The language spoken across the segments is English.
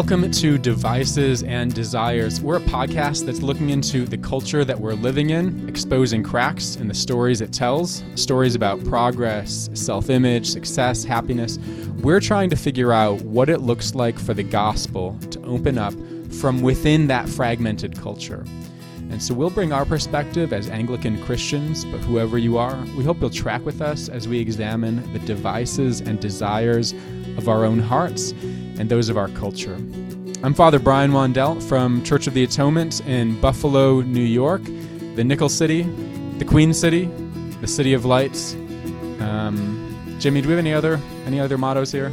Welcome to Devices and Desires. We're a podcast that's looking into the culture that we're living in, exposing cracks in the stories it tells, stories about progress, self image, success, happiness. We're trying to figure out what it looks like for the gospel to open up from within that fragmented culture. And so we'll bring our perspective as Anglican Christians, but whoever you are, we hope you'll track with us as we examine the devices and desires of our own hearts and those of our culture. I'm Father Bryan Wandell from Church of the Atonement in Buffalo, New York, the Nickel City, the Queen City, the City of Lights. Um, Jimmy, do we have any other any other mottos here?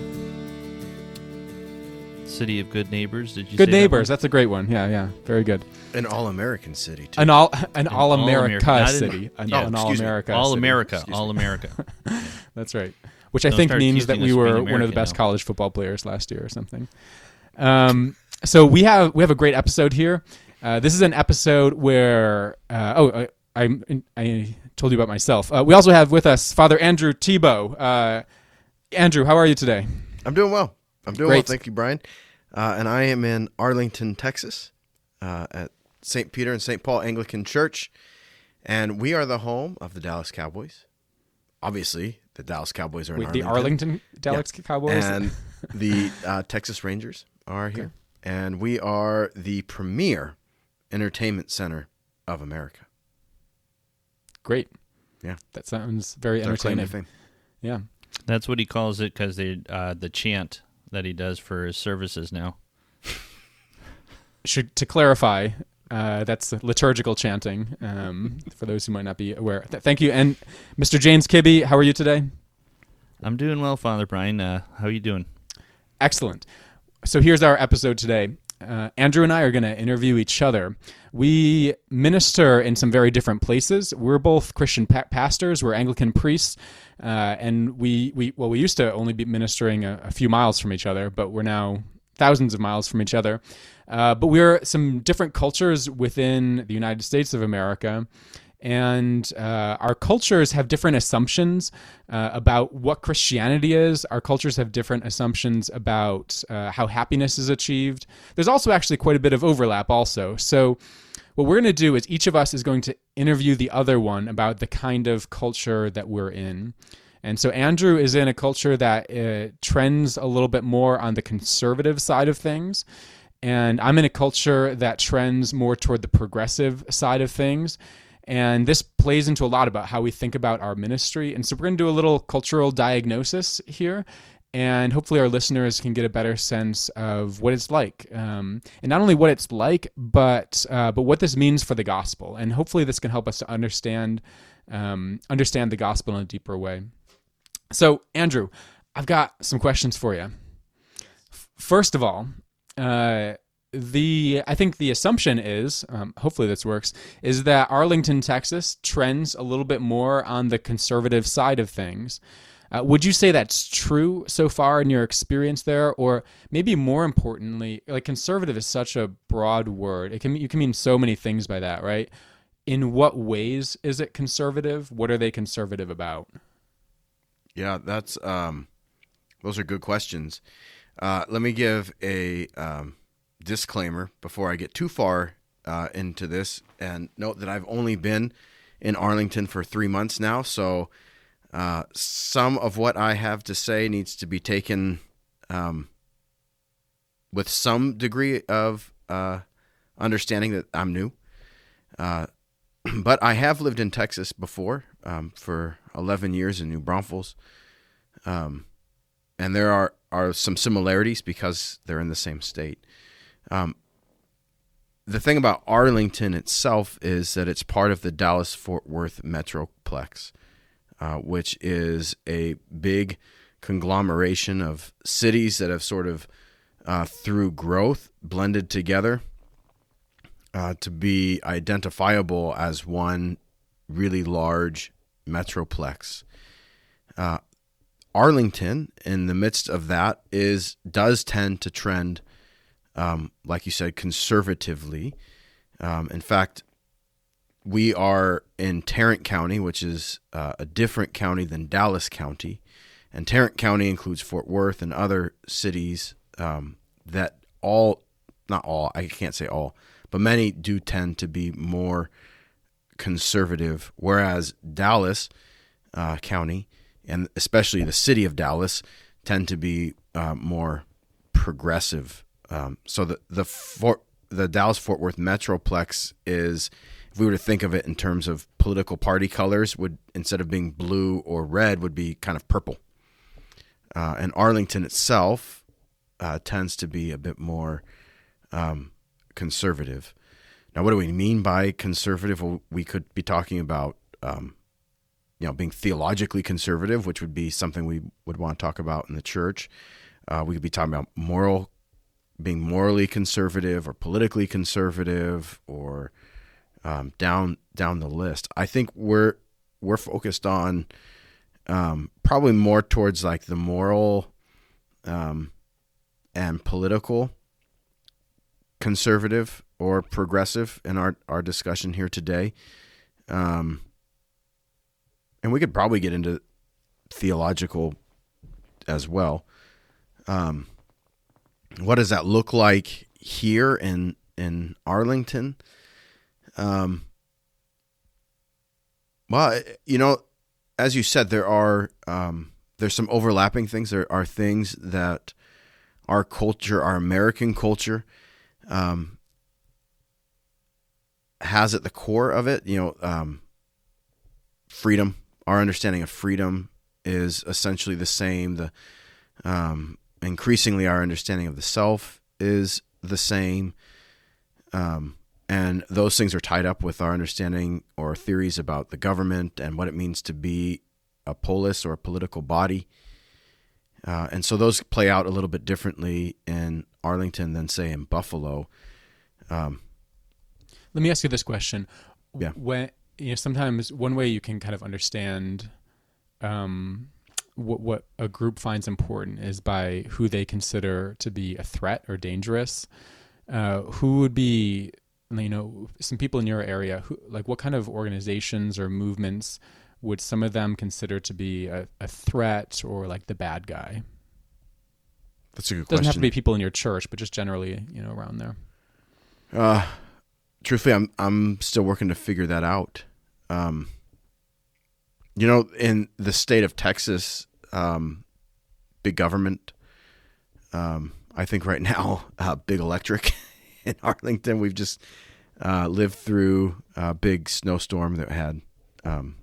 City of Good Neighbors. Did you Good say that neighbors. one? That's a great one. Yeah, yeah, very good. An all-American city too. An all an all All-America. America Not in- city. An, Yeah, an all. America. All. America. All. America. That's right. Which I Don't think means that we were being one of the best now. college football players last year or something. Um, so we have we have a great episode here. Uh, this is an episode where uh, oh I, I I told you about myself. Uh, we also have with us Father Andrew Tebow. Uh, Andrew, how are you today? I'm doing well. I'm doing Great. well. Thank you, Bryan. Uh, and I am in Arlington, Texas, uh, at St. Peter and St. Paul Anglican Church, and we are the home of the Dallas Cowboys. Obviously, the Dallas Cowboys are in Wait, the Arlington. Arlington Dallas Cowboys. and the uh, Texas Rangers are here, and we are the premier entertainment center of America. Great. Yeah. That sounds very It's our claim to entertaining. fame. Yeah. That's what he calls it because they uh, the chant that he does for his services now. should to clarify, uh, that's liturgical chanting. Um, for those who might not be aware. Th- thank you, and Mr. James Kibbe, how are you today? I'm doing well, Father Bryan. Uh, how are you doing? Excellent. So here's our episode today. Uh, Andrew and I are going to interview each other. We minister in some very different places. We're both Christian pa- pastors. We're Anglican priests, uh, and we, we well we used to only be ministering a, a few miles from each other, but we're now thousands of miles from each other. Uh, but we're some different cultures within the United States of America, and uh, our cultures have different assumptions uh, about what Christianity is. Our cultures have different assumptions about uh, how happiness is achieved. There's also actually quite a bit of overlap, also. So, what we're going to do is each of us is going to interview the other one about the kind of culture that we're in. And so Andrew is in a culture that uh, trends a little bit more on the conservative side of things. And I'm in a culture that trends more toward the progressive side of things. And this plays into a lot about how we think about our ministry. And so we're going to do a little cultural diagnosis here. And hopefully, our listeners can get a better sense of what it's like, um, and not only what it's like, but uh, but what this means for the gospel. And hopefully, this can help us to understand um, understand the gospel in a deeper way. So, Andrew, I've got some questions for you. First of all, uh, the I think the assumption is, um, hopefully this works, is that Arlington, Texas, trends a little bit more on the conservative side of things. Uh, would you say that's true so far in your experience there, or maybe more importantly, like conservative is such a broad word. It can you can mean so many things by that, right? In what ways is it conservative? What are they conservative about? Yeah, that's um, those are good questions. Uh, let me give a um, disclaimer before I get too far uh, into this, and note that I've only been in Arlington for three months now, so uh, some of what I have to say needs to be taken um, with some degree of uh, understanding that I'm new. Uh, but I have lived in Texas before um, for 11 years in New Braunfels. Um, and there are, are some similarities because they're in the same state. Um, the thing about Arlington itself is that it's part of the Dallas Fort Worth Metroplex, uh, which is a big conglomeration of cities that have sort of, uh, through growth, blended together uh, to be identifiable as one really large metroplex. Uh, Arlington, in the midst of that, is does tend to trend, um, like you said, conservatively. Um, in fact, we are in Tarrant County, which is uh, a different county than Dallas County, and Tarrant County includes Fort Worth and other cities um, that all, not all, I can't say all, but many do tend to be more conservative, whereas Dallas uh, County and especially the city of Dallas tend to be uh, more progressive. Um, so the the Fort, the Dallas Fort Worth Metroplex is, if we were to think of it in terms of political party colors, would instead of being blue or red, would be kind of purple. Uh, and Arlington itself uh, tends to be a bit more um, conservative. Now, what do we mean by conservative? Well, we could be talking about, um, you know, being theologically conservative, which would be something we would want to talk about in the church. Uh, we could be talking about moral, being morally conservative or politically conservative, or um, down down the list. I think we're we're focused on um, probably more towards like the moral um, and political conservative or progressive in our, our discussion here today. Um, and we could probably get into theological as well. Um, what does that look like here in in Arlington? Um, well, you know, as you said, there are um, there's some overlapping things. There are things that our culture, our American culture, um, has at the core of it. You know, um, freedom. Our understanding of freedom is essentially the same. The um, increasingly, our understanding of the self is the same. Um, and those things are tied up with our understanding or theories about the government and what it means to be a polis or a political body. Uh, and so those play out a little bit differently in Arlington than, say, in Buffalo. Um, Let me ask you this question. Yeah. When you know, sometimes one way you can kind of understand um, what what a group finds important is by who they consider to be a threat or dangerous. Uh, who would be you know some people in your area who like what kind of organizations or movements would some of them consider to be a, a threat or like the bad guy that's a good doesn't question. have to be people in your church but just generally you know around there Uh, truthfully, I'm I'm still working to figure that out. Um, you know, in the state of Texas, um, big government. Um, I think right now, uh, big electric in Arlington. We've just uh, lived through a big snowstorm that had um,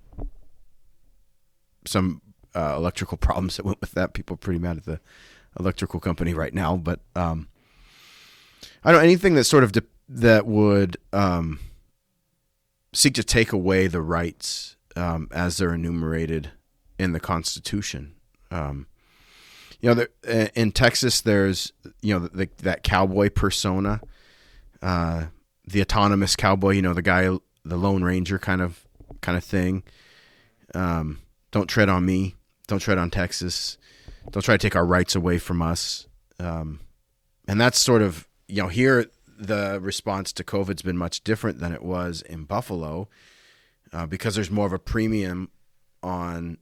some uh, electrical problems that went with that. People are pretty mad at the electrical company right now, but um, I don't know anything that sort of de- that would um, seek to take away the rights um, as they're enumerated in the Constitution. Um, you know, there, in Texas, there's you know the, that cowboy persona, uh, the autonomous cowboy. You know, the guy, the Lone Ranger kind of kind of thing. Um, don't tread on me. Don't tread on Texas. Don't try to take our rights away from us. Um, and that's sort of you know here the response to COVID's been much different than it was in Buffalo uh, because there's more of a premium on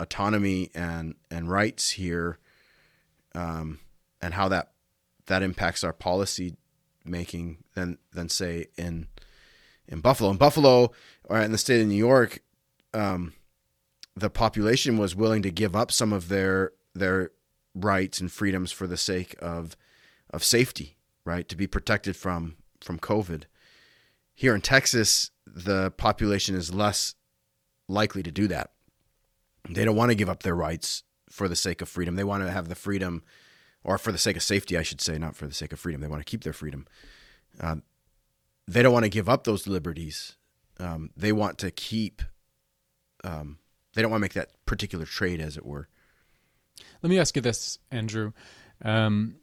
autonomy and and rights here, um, and how that that impacts our policy making than than say in in Buffalo. In Buffalo or in the state of New York, um, the population was willing to give up some of their their rights and freedoms for the sake of of safety, right? To be protected from from COVID. Here in Texas, the population is less likely to do that. They don't want to give up their rights for the sake of freedom. They want to have the freedom, or for the sake of safety, I should say, not for the sake of freedom. They want to keep their freedom. Uh, they don't want to give up those liberties. Um, they want to keep. Um, they don't want to make that particular trade, as it were. Let me ask you this, Andrew. Um,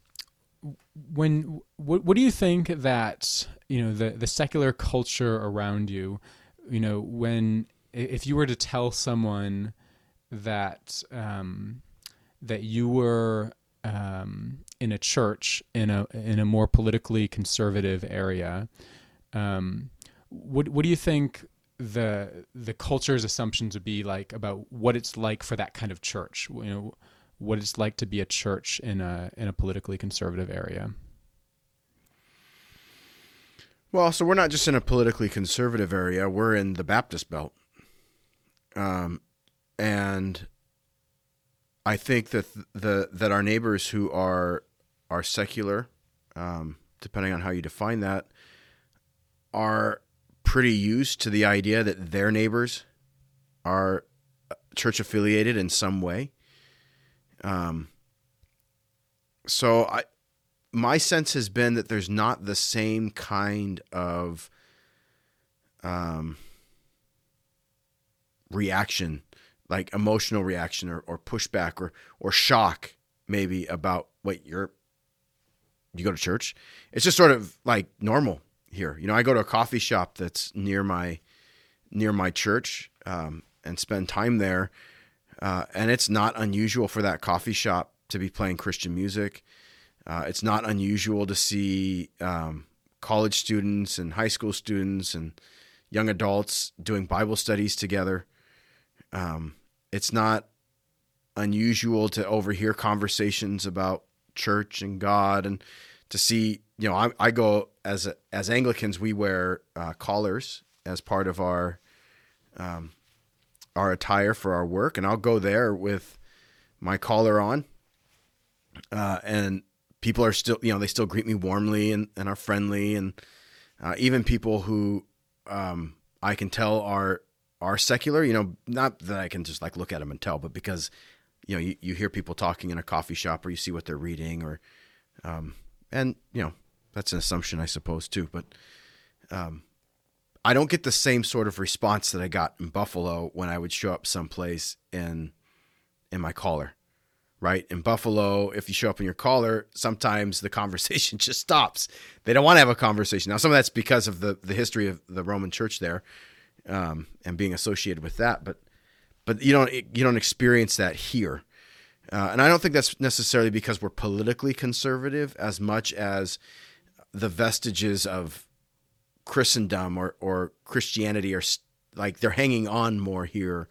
when what, what do you think that you know the the secular culture around you, you know, when if you were to tell someone that um, that you were um, in a church in a in a more politically conservative area, um, what what do you think the the culture's assumptions would be like about what it's like for that kind of church? You know, what it's like to be a church in a in a politically conservative area. Well, so we're not just in a politically conservative area; we're in the Baptist Belt, um, and I think that the that our neighbors who are are secular, um, depending on how you define that, are pretty used to the idea that their neighbors are church affiliated in some way. Um, so I, my sense has been that there's not the same kind of um, reaction, like emotional reaction or, or pushback or or shock, maybe about what you're you go to church. It's just sort of like normal here. You know, I go to a coffee shop that's near my near my church um, and spend time there, uh, and it's not unusual for that coffee shop to be playing Christian music. Uh, it's not unusual to see um, college students and high school students and young adults doing Bible studies together. Um, it's not unusual to overhear conversations about church and God and to see, you know, I, I go as a, as Anglicans, we wear uh, collars as part of our um, our attire for our work, and I'll go there with my collar on, uh, and people are still, you know, they still greet me warmly and, and are friendly, and uh, even people who um, I can tell are are secular, you know, not that I can just like look at them and tell, but because you know you, you hear people talking in a coffee shop or you see what they're reading or um, and you know that's an assumption I suppose too, but um, I don't get the same sort of response that I got in Buffalo when I would show up someplace in in my collar. Right in Buffalo, if you show up in your collar, sometimes the conversation just stops. They don't want to have a conversation. Now, some of that's because of the the history of the Roman Church there, um, and being associated with that. But but you don't you don't experience that here. Uh, and I don't think that's necessarily because we're politically conservative as much as the vestiges of Christendom or, or Christianity are like they're hanging on more here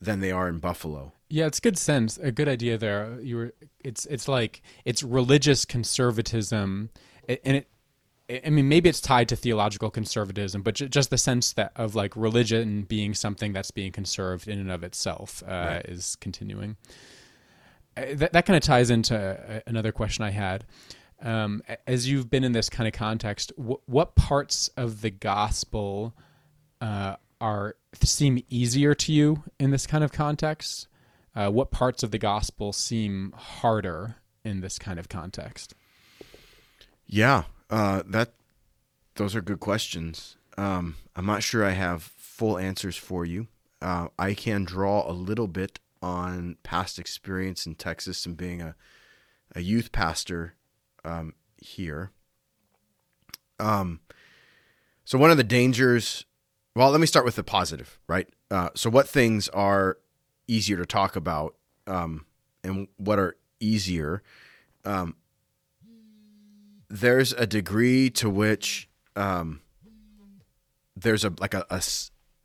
than they are in Buffalo. Yeah, it's good sense, a good idea there. You were, it's it's like it's religious conservatism, and it, I mean, maybe it's tied to theological conservatism, but just the sense that of like religion being something that's being conserved in and of itself uh, right. is continuing. Uh, that that kind of ties into uh, another question I had. Um, as you've been in this kind of context, wh- what parts of the gospel uh, are seem easier to you in this kind of context? Uh, what parts of the gospel seem harder in this kind of context? Yeah, uh, that those are good questions. Um, I'm not sure I have full answers for you. Uh, I can draw a little bit on past experience in Texas and being a, a youth pastor um, here. Um, so one of the dangers, well, let me start with the positive, right? Uh, so what things are easier to talk about, um, and what are easier? Um, there's a degree to which um, there's a like a, a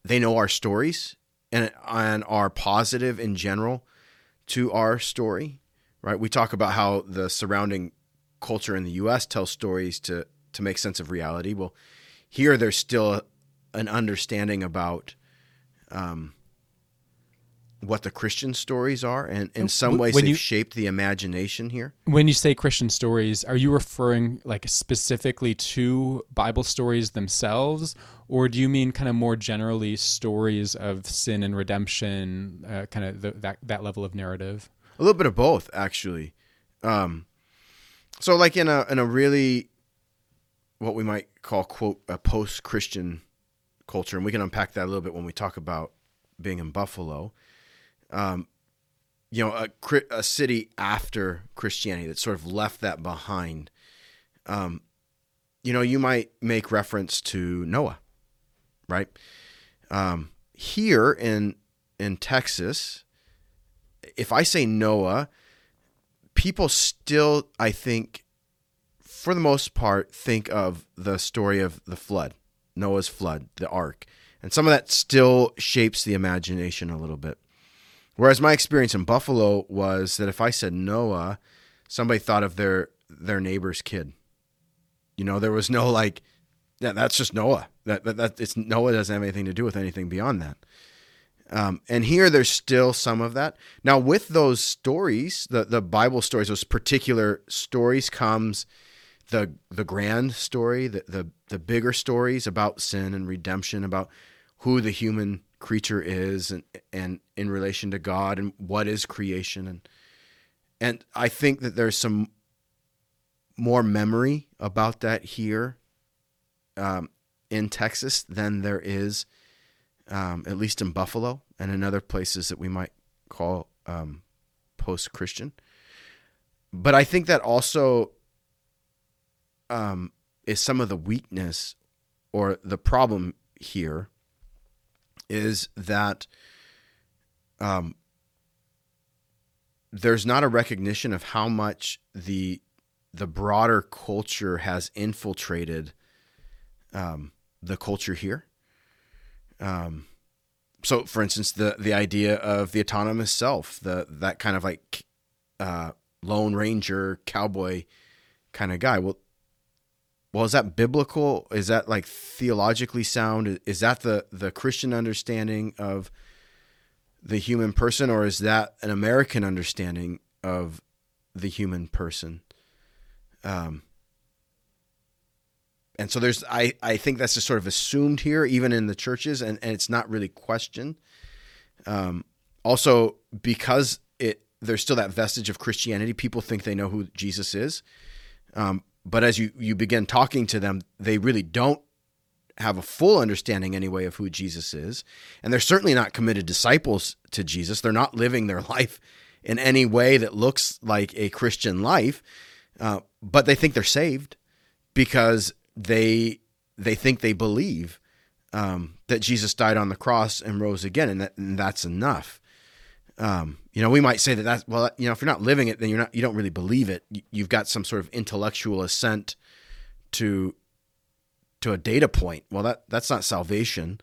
they know our stories and, and are positive in general to our story, right? We talk about how the surrounding culture in the U.S. tells stories to to make sense of reality. Well, here there's still an understanding about um, what the Christian stories are, and in some ways when they've you, shaped the imagination here. When you say Christian stories, are you referring like specifically to Bible stories themselves, or do you mean kind of more generally stories of sin and redemption, uh, kind of the, that that level of narrative? A little bit of both, actually. Um, so, like in a in a really what we might call quote a post Christian culture, and we can unpack that a little bit when we talk about being in Buffalo um, you know, a, a city after Christianity that sort of left that behind. Um, you know, you might make reference to Noah, right? Um, here in in Texas, if I say Noah, people still, I think, for the most part, think of the story of the flood, Noah's flood, the ark, and some of that still shapes the imagination a little bit. Whereas my experience in Buffalo was that if I said Noah, somebody thought of their their neighbor's kid. You know, there was no like yeah, that's just Noah. That, that, that it's Noah doesn't have anything to do with anything beyond that. Um, and here there's still some of that. Now with those stories, the the Bible stories, those particular stories comes the the grand story, the the, the bigger stories about sin and redemption, about who the human creature is and and in relation to God and what is creation and and I think that there's some more memory about that here um, in Texas than there is, um, at least in Buffalo and in other places that we might call um, post Christian. But I think that also um, is some of the weakness or the problem here is that um, there's not a recognition of how much the the broader culture has infiltrated um, the culture here. Um, so, for instance, the the idea of the autonomous self, the that kind of like uh, lone ranger cowboy kind of guy. Well, well, is that biblical? Is that like theologically sound? Is that the the Christian understanding of the human person, or is that an American understanding of the human person? Um, and so there's, I, I think that's just sort of assumed here, even in the churches, and, and it's not really questioned. Um, also, because it there's still that vestige of Christianity, people think they know who Jesus is. Um, but as you, you begin talking to them, they really don't have a full understanding anyway of who Jesus is. And they're certainly not committed disciples to Jesus. They're not living their life in any way that looks like a Christian life. Uh, but they think they're saved because they they think they believe um, that Jesus died on the cross and rose again, and, that, and that's enough. Um, you know, we might say that that's well, you know, if you're not living it, then you're not you don't really believe it. You've got some sort of intellectual assent to to a data point. Well, that that's not salvation.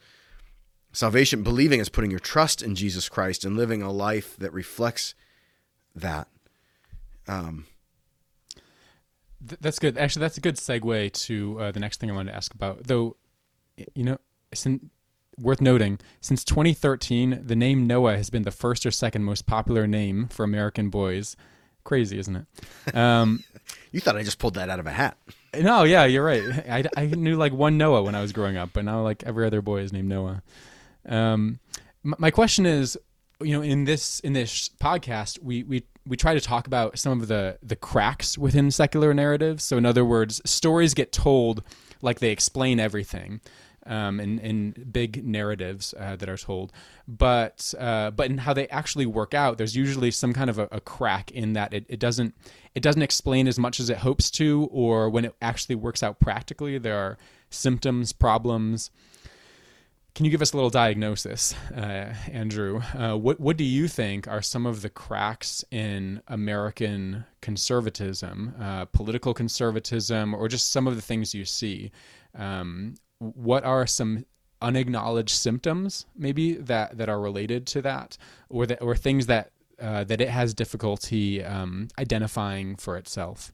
Salvation, believing, is putting your trust in Jesus Christ and living a life that reflects that. Um, that's good. Actually, that's a good segue to uh, the next thing I wanted to ask about. Though, you know, since, worth noting, since 2013, the name Noah has been the first or second most popular name for American boys. Crazy, isn't it? Um, you thought I just pulled that out of a hat. No, yeah, you're right. I, I knew like one Noah when I was growing up, but now like every other boy is named Noah. Um, my question is, you know, in this in this podcast, we we we try to talk about some of the the cracks within secular narratives. So, in other words, stories get told like they explain everything. Um, in, in big narratives uh, that are told, but uh, but in how they actually work out, there's usually some kind of a, a crack in that it, it doesn't it doesn't explain as much as it hopes to, or when it actually works out practically, there are symptoms, problems, can you give us a little diagnosis, uh, Andrew? Uh, what what do you think are some of the cracks in American conservatism, uh, political conservatism, or just some of the things you see? Um, what are some unacknowledged symptoms, maybe that that are related to that, or that or things that uh, that it has difficulty um, identifying for itself?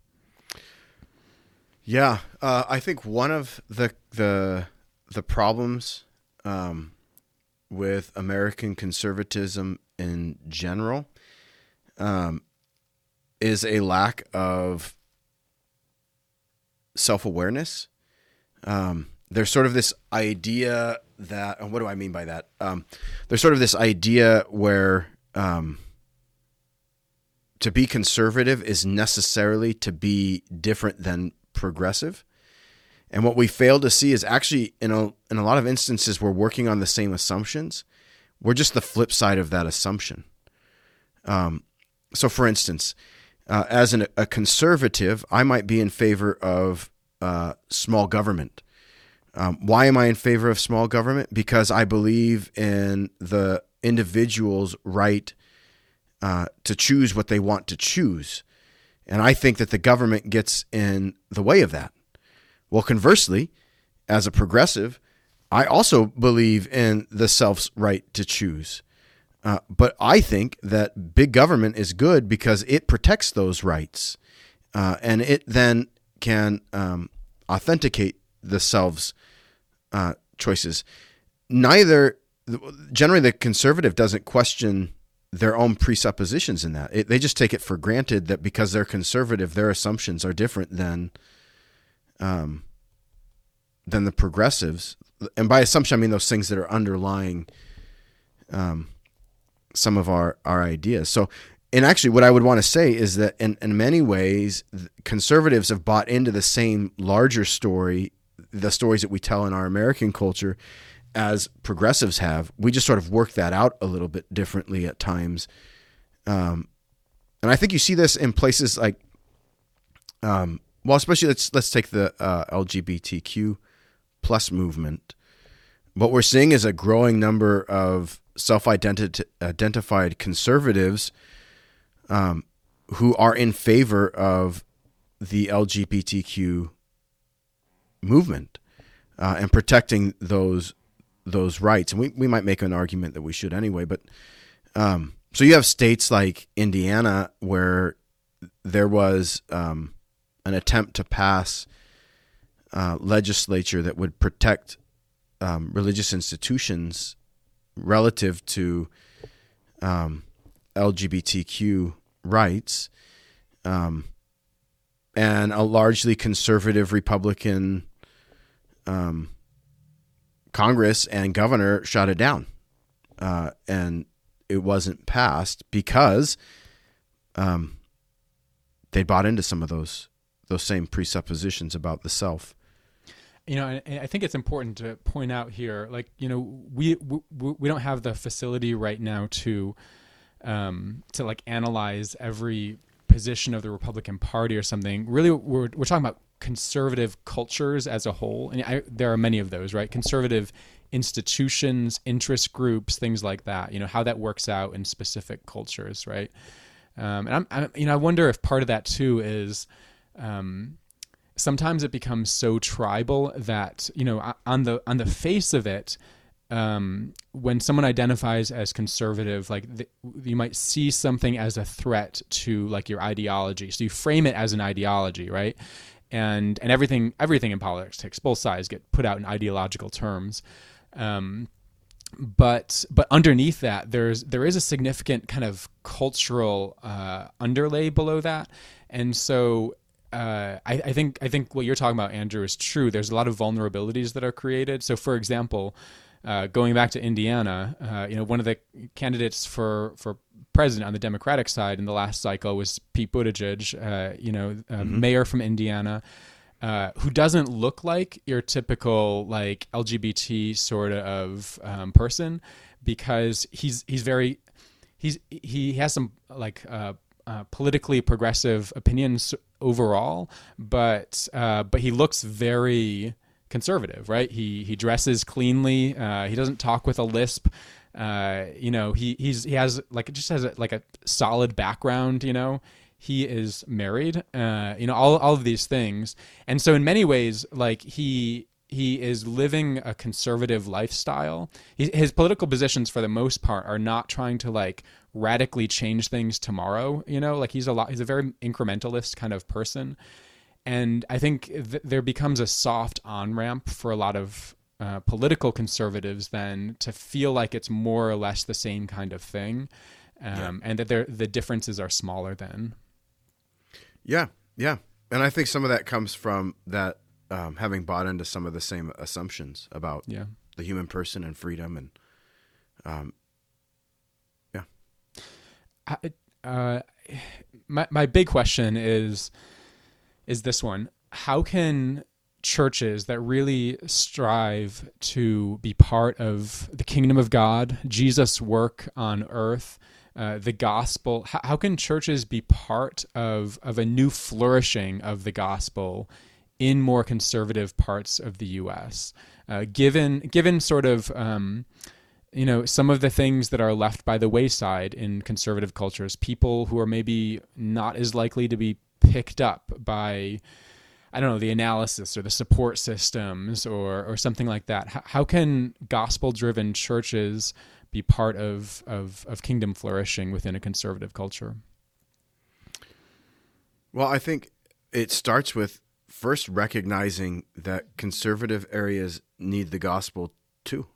Yeah, uh, I think one of the the the problems um, with American conservatism in general um, is a lack of self awareness. Um, there's sort of this idea that, what do I mean by that? Um, there's sort of this idea where um, to be conservative is necessarily to be different than progressive. And what we fail to see is actually in a in a lot of instances we're working on the same assumptions. We're just the flip side of that assumption. Um, so, for instance, uh, as an, a conservative, I might be in favor of uh, small government. Um, why am I in favor of small government? Because I believe in the individual's right uh, to choose what they want to choose. And I think that the government gets in the way of that. Well, conversely, as a progressive, I also believe in the self's right to choose. Uh, but I think that big government is good because it protects those rights, uh, and it then can um, authenticate the self's uh, choices. Neither generally the conservative doesn't question their own presuppositions in that. It, they just take it for granted that because they're conservative, their assumptions are different than um, than the progressives. And by assumption, I mean those things that are underlying um, some of our our ideas. So, and actually, what I would want to say is that in in many ways, conservatives have bought into the same larger story, the stories that we tell in our American culture as progressives have. We just sort of work that out a little bit differently at times. Um, and I think you see this in places like, um, well, especially let's let's take the uh, LGBTQ plus movement. What we're seeing is a growing number of self-identified conservatives um, who are in favor of the LGBTQ movement uh, and protecting those those rights. And we, we might make an argument that we should anyway. But um, so you have states like Indiana where there was um, an attempt to pass uh, legislature that would protect um, religious institutions relative to um, LGBTQ rights. Um, and a largely conservative Republican um, Congress and governor shot it down, uh, and it wasn't passed because um, they bought into some of those those same presuppositions about the self. You know, and I think it's important to point out here, like you know, we we, we don't have the facility right now to um, to like analyze every position of the Republican Party or something. Really, we're we're talking about conservative cultures as a whole, and I, there are many of those, right? Conservative institutions, interest groups, things like that. You know how that works out in specific cultures, right? Um, and I'm, I'm, you know, I wonder if part of that too is. Um, sometimes it becomes so tribal that you know on the on the face of it um, when someone identifies as conservative, like the, you might see something as a threat to like your ideology. So you frame it as an ideology, right? and and everything everything in politics, takes both sides get put out in ideological terms. Um, but but underneath that, there's there is a significant kind of cultural uh, underlay below that, and so uh, I, I, think I think what you're talking about, Andrew, is true. There's a lot of vulnerabilities that are created. So, for example, uh, going back to Indiana, uh, you know, one of the candidates for for president on the Democratic side in the last cycle was Pete Buttigieg, uh, you know, mm-hmm. mayor from Indiana, uh, who doesn't look like your typical like LGBT sort of um, person because he's he's very he's he has some like uh, politically progressive opinions overall, but uh, but he looks very conservative, right? He he dresses cleanly. Uh, he doesn't talk with a lisp. Uh, you know, he he's he has like just has a, like a solid background. You know, he is married. Uh, you know, all all of these things, and so in many ways, like he he is living a conservative lifestyle. He, his political positions, for the most part, are not trying to like radically change things tomorrow. You know, like he's a lot. He's a very incrementalist kind of person, and I think th- there becomes a soft on ramp for a lot of uh, political conservatives then to feel like it's more or less the same kind of thing, um, yeah. and that the differences are smaller then. Yeah, yeah, and I think some of that comes from that um, having bought into some of the same assumptions about yeah. the human person and freedom and um, yeah. I, uh, my my big question is is this one: How can churches that really strive to be part of the kingdom of God, Jesus' work on earth, uh, the gospel. How, how, can churches be part of, of a new flourishing of the gospel in more conservative parts of the U.S., uh, given given sort of um, you know some of the things that are left by the wayside in conservative cultures, people who are maybe not as likely to be picked up by I don't know, the analysis or the support systems or, or something like that. How, how can gospel driven churches be part of, of, of kingdom flourishing within a conservative culture? Well, I think it starts with first recognizing that conservative areas need the gospel too.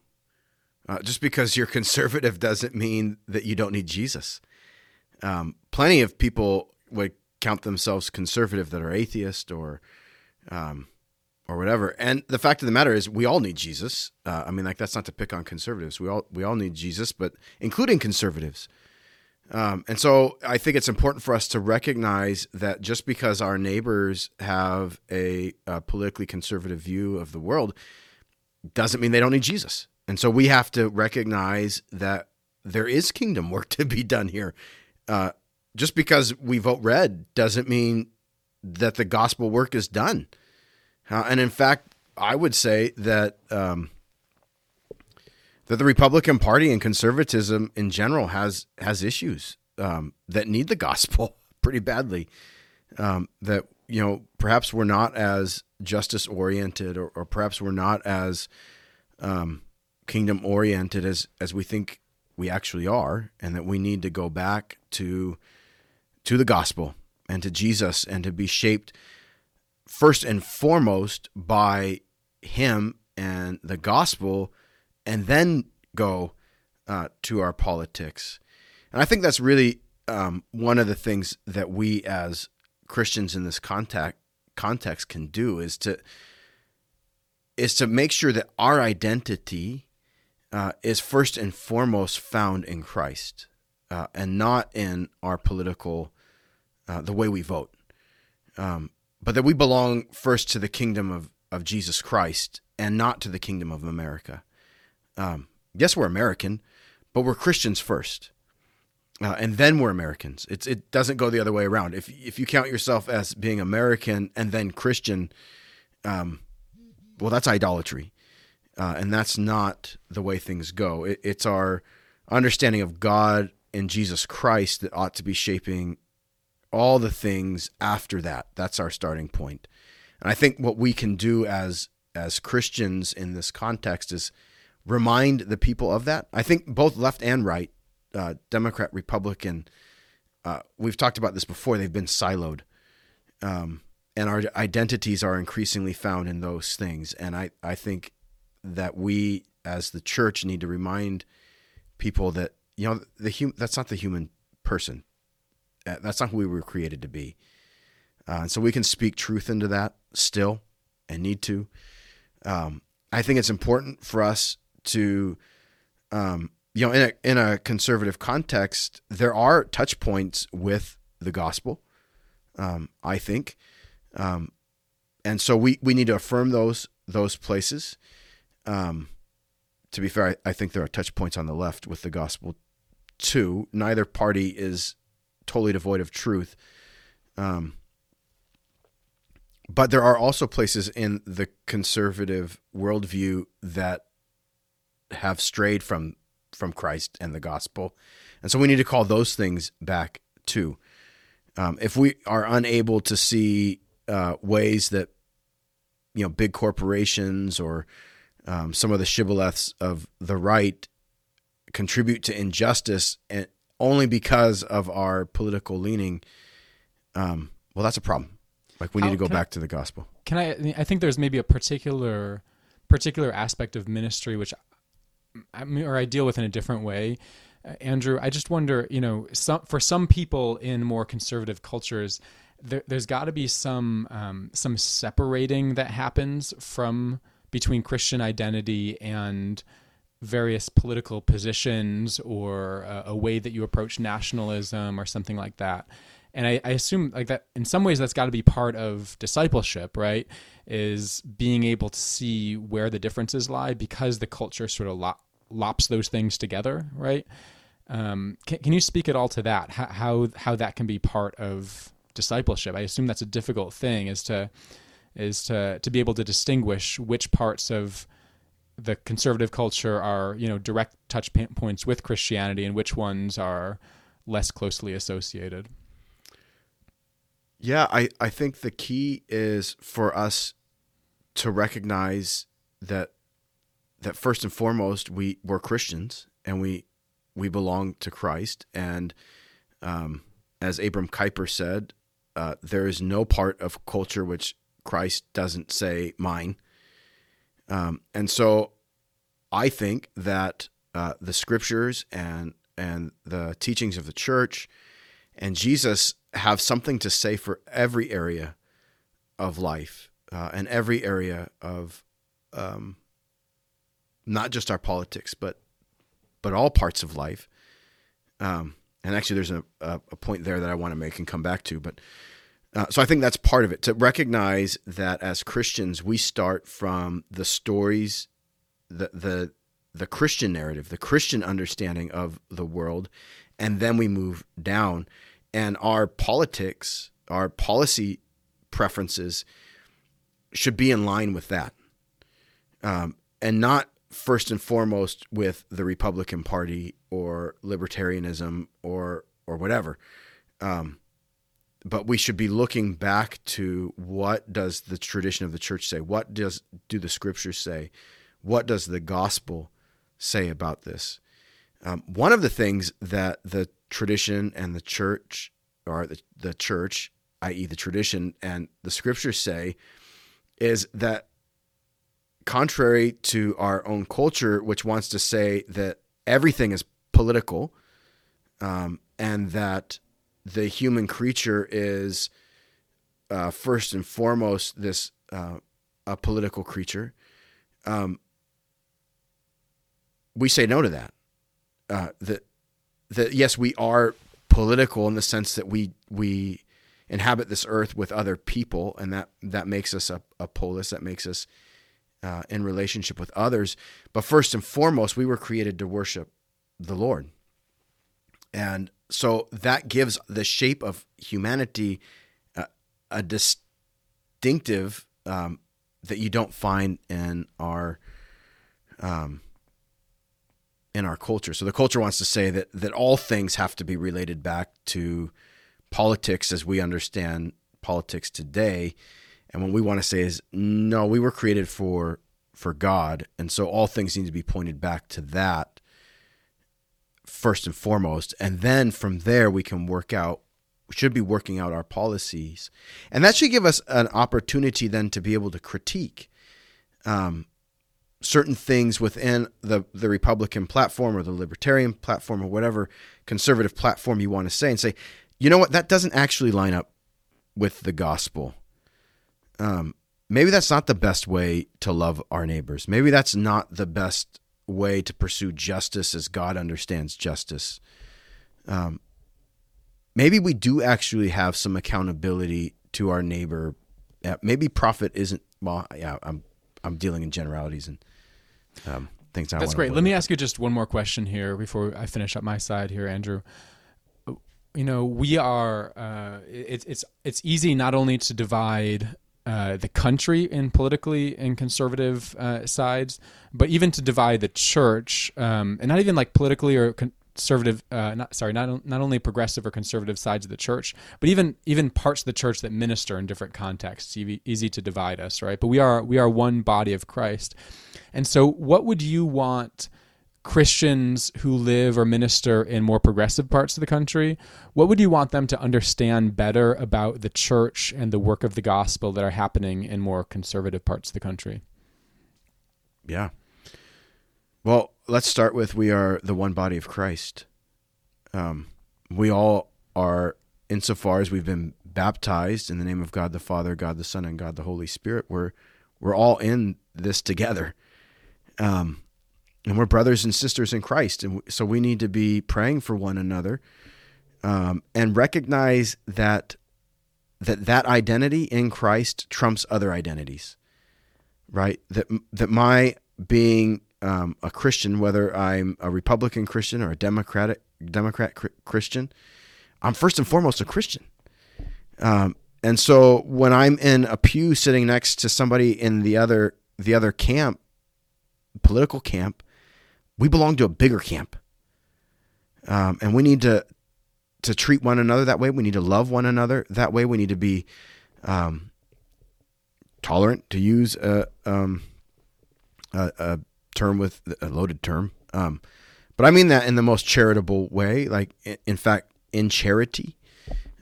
Uh, just because you're conservative doesn't mean that you don't need Jesus. Um, plenty of people would count themselves conservative that are atheist or um, or whatever. And the fact of the matter is, we all need Jesus. Uh, I mean, like that's not to pick on conservatives. We all we all need Jesus, but including conservatives. Um, and so I think it's important for us to recognize that just because our neighbors have a, a politically conservative view of the world doesn't mean they don't need Jesus. And so we have to recognize that there is kingdom work to be done here. Uh, just because we vote red doesn't mean that the gospel work is done. Uh, and in fact, I would say that um, that the Republican Party and conservatism in general has has issues um, that need the gospel pretty badly. Um, that you know perhaps we're not as justice oriented, or, or perhaps we're not as um, kingdom oriented as as we think we actually are, and that we need to go back to to the gospel and to Jesus and to be shaped first and foremost by Him and the gospel, and then go uh, to our politics. And I think that's really um, one of the things that we as Christians in this contact context can do is to is to make sure that our identity uh, is first and foremost found in Christ uh, and not in our political uh, the way we vote, um, but that we belong first to the kingdom of of Jesus Christ and not to the kingdom of America. Um, yes, we're American, but we're Christians first. Uh, and then we're Americans. It's it doesn't go the other way around. If if you count yourself as being American and then Christian, um, well, that's idolatry, uh, and that's not the way things go. It, it's our understanding of God and Jesus Christ that ought to be shaping all the things after that. That's our starting point. And I think what we can do as as Christians in this context is remind the people of that. I think both left and right, uh, Democrat, Republican, uh, we've talked about this before. They've been siloed, um, and our identities are increasingly found in those things. And I, I think that we as the church need to remind people that you know the hum- that's not the human person. Uh, that's not who we were created to be. Uh, and so we can speak truth into that still, and need to. Um, I think it's important for us to, um, you know, in a in a conservative context, there are touch points with the gospel. Um, I think, um, and so we we need to affirm those those places. Um, to be fair, I, I think there are touch points on the left with the gospel too. Neither party is totally devoid of truth. Um, but there are also places in the conservative worldview that have strayed from from Christ and the gospel, and so we need to call those things back too. Um, if we are unable to see uh, ways that you know big corporations or um, some of the shibboleths of the right contribute to injustice and only because of our political leaning, um, well, that's a problem. Like we need How- to go I- back to the gospel. Can I? I think there's maybe a particular particular aspect of ministry which Or I deal with in a different way. Uh, Andrew, I just wonder, you know, some for some people in more conservative cultures, there, there's got to be some um, some separating that happens from between Christian identity and various political positions or a, a way that you approach nationalism or something like that. And I, I assume like that in some ways that's got to be part of discipleship, right? Is being able to see where the differences lie because the culture sort of lop, lops those things together, right? Um, can, can you speak at all to that? How, how how that can be part of discipleship? I assume that's a difficult thing, is to is to to be able to distinguish which parts of the conservative culture are you know direct touch points with Christianity and which ones are less closely associated. Yeah, I, I think the key is for us to recognize that that first and foremost we we're Christians and we we belong to Christ and um, as Abram Kuyper said, uh, there is no part of culture which Christ doesn't say mine. Um, and so I think that uh, the scriptures and and the teachings of the church and Jesus have something to say for every area of life uh, and every area of um, not just our politics, but but all parts of life. Um, and actually, there's a, a, a, point there that I want to make and come back to. But uh, so I think that's part of it to recognize that as Christians, we start from the stories, the the the Christian narrative, the Christian understanding of the world, and then we move down. And our politics, our policy preferences should be in line with that. Um, and not first and foremost with the Republican Party or libertarianism or or whatever. Um, but we should be looking back to what does the tradition of the church say? What does do the scriptures say? What does the gospel say about this? Um, one of the things that the tradition and the church, or the, the church, i.e., the tradition and the scriptures say, is that contrary to our own culture, which wants to say that everything is political um, and that the human creature is uh, first and foremost this uh, a political creature. Um, we say no to that. Uh, that that yes, we are political in the sense that we we inhabit this earth with other people, and that that makes us a, a polis. That makes us uh, in relationship with others. But first and foremost, we were created to worship the Lord, and so that gives the shape of humanity uh, a distinctive um, that you don't find in our um, in our culture. So the culture wants to say that that all things have to be related back to politics as we understand politics today. And what we want to say is no, we were created for for God, and so all things need to be pointed back to that first and foremost, and then from there we can work out we should be working out our policies, and that should give us an opportunity then to be able to critique um, certain things within the, the Republican platform or the Libertarian platform or whatever conservative platform you want to say and say, you know what, that doesn't actually line up with the gospel. Um, maybe that's not the best way to love our neighbors. Maybe that's not the best way to pursue justice as God understands justice. Um, maybe we do actually have some accountability to our neighbor. Maybe profit isn't. Well, yeah, I'm I'm dealing in generalities and um, things. I That's great. Let me ask you just one more question here before I finish up my side here, Andrew. You know, we are. Uh, it, it's it's easy not only to divide uh, the country in politically and conservative uh, sides, but even to divide the church, um, and not even like politically or conservative uh, not sorry not not only progressive or conservative sides of the church but even even parts of the church that minister in different contexts. Easy, easy to divide us right? But we are we are one body of Christ. And so what would you want Christians who live or minister in more progressive parts of the country what would you want them to understand better about the church and the work of the gospel that are happening in more conservative parts of the country yeah well let's start with we are the one body of Christ. Um, we all are, insofar as we've been baptized in the name of God the Father, God the Son, and God the Holy Spirit. We're we're all in this together, um, and we're brothers and sisters in Christ, and so we need to be praying for one another, um, and recognize that that that identity in Christ trumps other identities, right? That that my being um, a Christian, whether I'm a Republican Christian or a Democratic Democrat Christian, I'm first and foremost a Christian. Um, and so when I'm in a pew sitting next to somebody in the other the other camp, political camp, we belong to a bigger camp, um, and we need to to treat one another that way. We need to love one another that way. We need to be um, tolerant, to use a, um, a, a term with a loaded term. Um, but I mean that in the most charitable way, like in fact, in charity,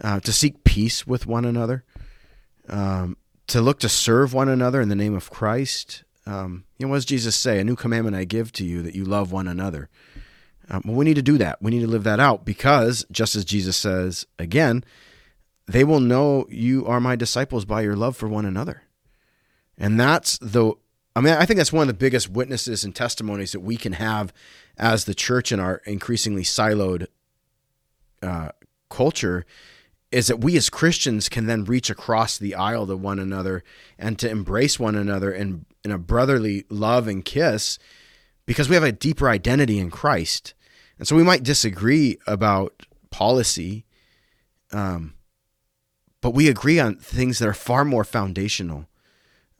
uh, to seek peace with one another, um, to look to serve one another in the name of Christ. Um, you know, what does Jesus say? A new commandment I give to you that you love one another. Um, well, we need to do that. We need to live that out because, just as Jesus says again, they will know you are my disciples by your love for one another. And that's the, I mean, I think that's one of the biggest witnesses and testimonies that we can have as the church in our increasingly siloed uh, culture is that we as Christians can then reach across the aisle to one another and to embrace one another in, in a brotherly love and kiss because we have a deeper identity in Christ. And so we might disagree about policy, um, but we agree on things that are far more foundational.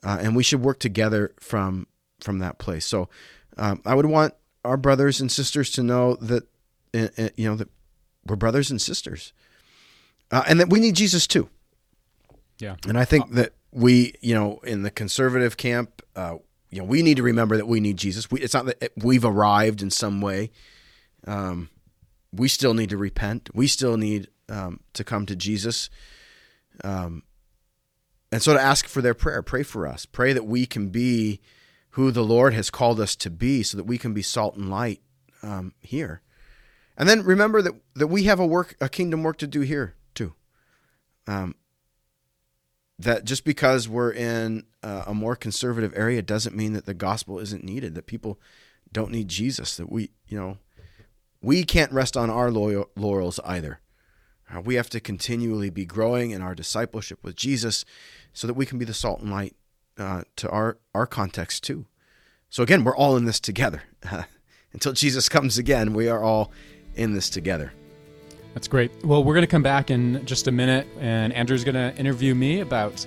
Uh, and we should work together from from that place. So um, I would want our brothers and sisters to know that uh, you know that we're brothers and sisters, uh, and that we need Jesus too. Yeah, and I think that we, you know, in the conservative camp, uh, you know, we need to remember that we need Jesus. We, it's not that we've arrived in some way. Um, we still need to repent. We still need um, to come to Jesus. Um, and so to ask for their prayer, pray for us. Pray that we can be who the Lord has called us to be so that we can be salt and light um, here. And then remember that, that we have a work, a kingdom work to do here. Um, that just because we're in uh, a more conservative area doesn't mean that the gospel isn't needed, that people don't need Jesus, that we, you know, we can't rest on our laurels either. Uh, we have to continually be growing in our discipleship with Jesus so that we can be the salt and light uh, to our, our context too. So again, we're all in this together. Until Jesus comes again, we are all in this together. That's great. Well, we're going to come back in just a minute, and Andrew's going to interview me about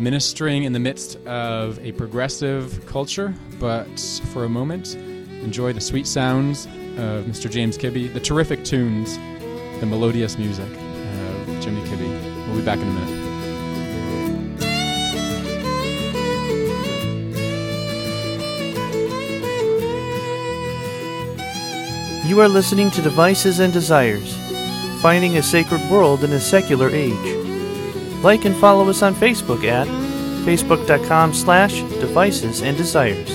ministering in the midst of a progressive culture. But for a moment, enjoy the sweet sounds of Mr. James Kibbe, the terrific tunes, the melodious music of Jimmy Kibbe. We'll be back in a minute. You are listening to Devices and Desires finding a sacred world in a secular age. Like and follow us on Facebook at facebook.com slash devices and desires.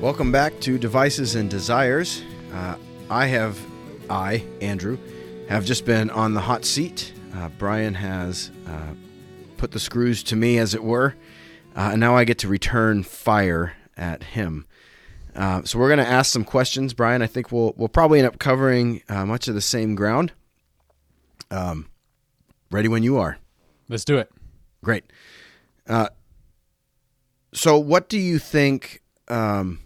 Welcome back to Devices and Desires. Uh, I have, I, Andrew, have just been on the hot seat. Uh, Bryan has uh, put the screws to me, as it were, uh, and now I get to return fire at him. Uh, so we're going to ask some questions, Bryan. I think we'll we'll probably end up covering uh, much of the same ground. Um, ready when you are. Let's do it. Great. Uh, so, what do you think um,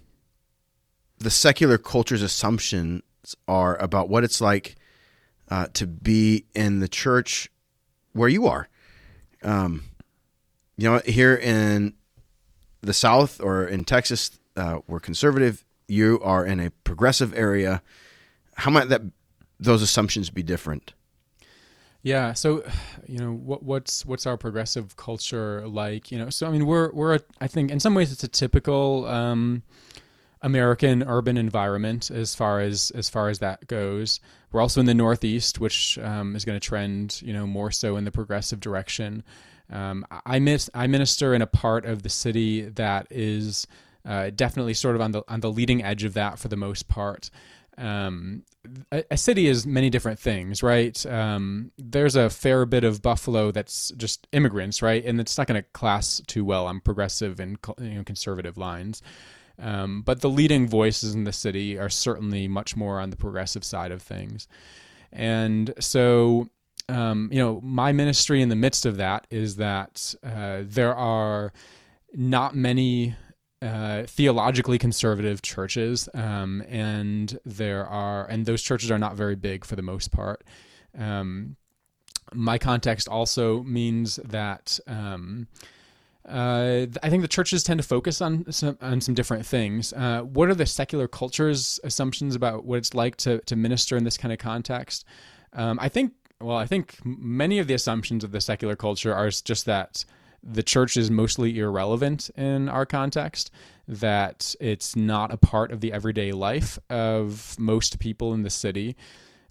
the secular culture's assumptions are about what it's like uh, to be in the church where you are? Um, you know, here in the South or in Texas, uh, we're conservative. You are in a progressive area. How might that those assumptions be different? Yeah. So, you know, what, what's what's our progressive culture like? You know, so I mean, we're we're a, I think in some ways it's a typical um, American urban environment as far as as far as that goes. We're also in the Northeast, which um, is going to trend, you know, more so in the progressive direction. Um, I miss I minister in a part of the city that is uh, definitely sort of on the on the leading edge of that for the most part. Um, a, a, city is many different things, right? Um, there's a fair bit of Buffalo that's just immigrants, right, and it's not going to class too well on progressive and you know, conservative lines. Um, but the leading voices in the city are certainly much more on the progressive side of things. And so um, you know, my ministry in the midst of that is that uh, there are not many uh, theologically conservative churches, um, and there are, and those churches are not very big for the most part. Um, my context also means that. Um, uh, I think the churches tend to focus on some, on some different things. Uh, what are the secular culture's assumptions about what it's like to, to minister in this kind of context? Um, I think well, I think many of the assumptions of the secular culture are just that the church is mostly irrelevant in our context, that it's not a part of the everyday life of most people in the city.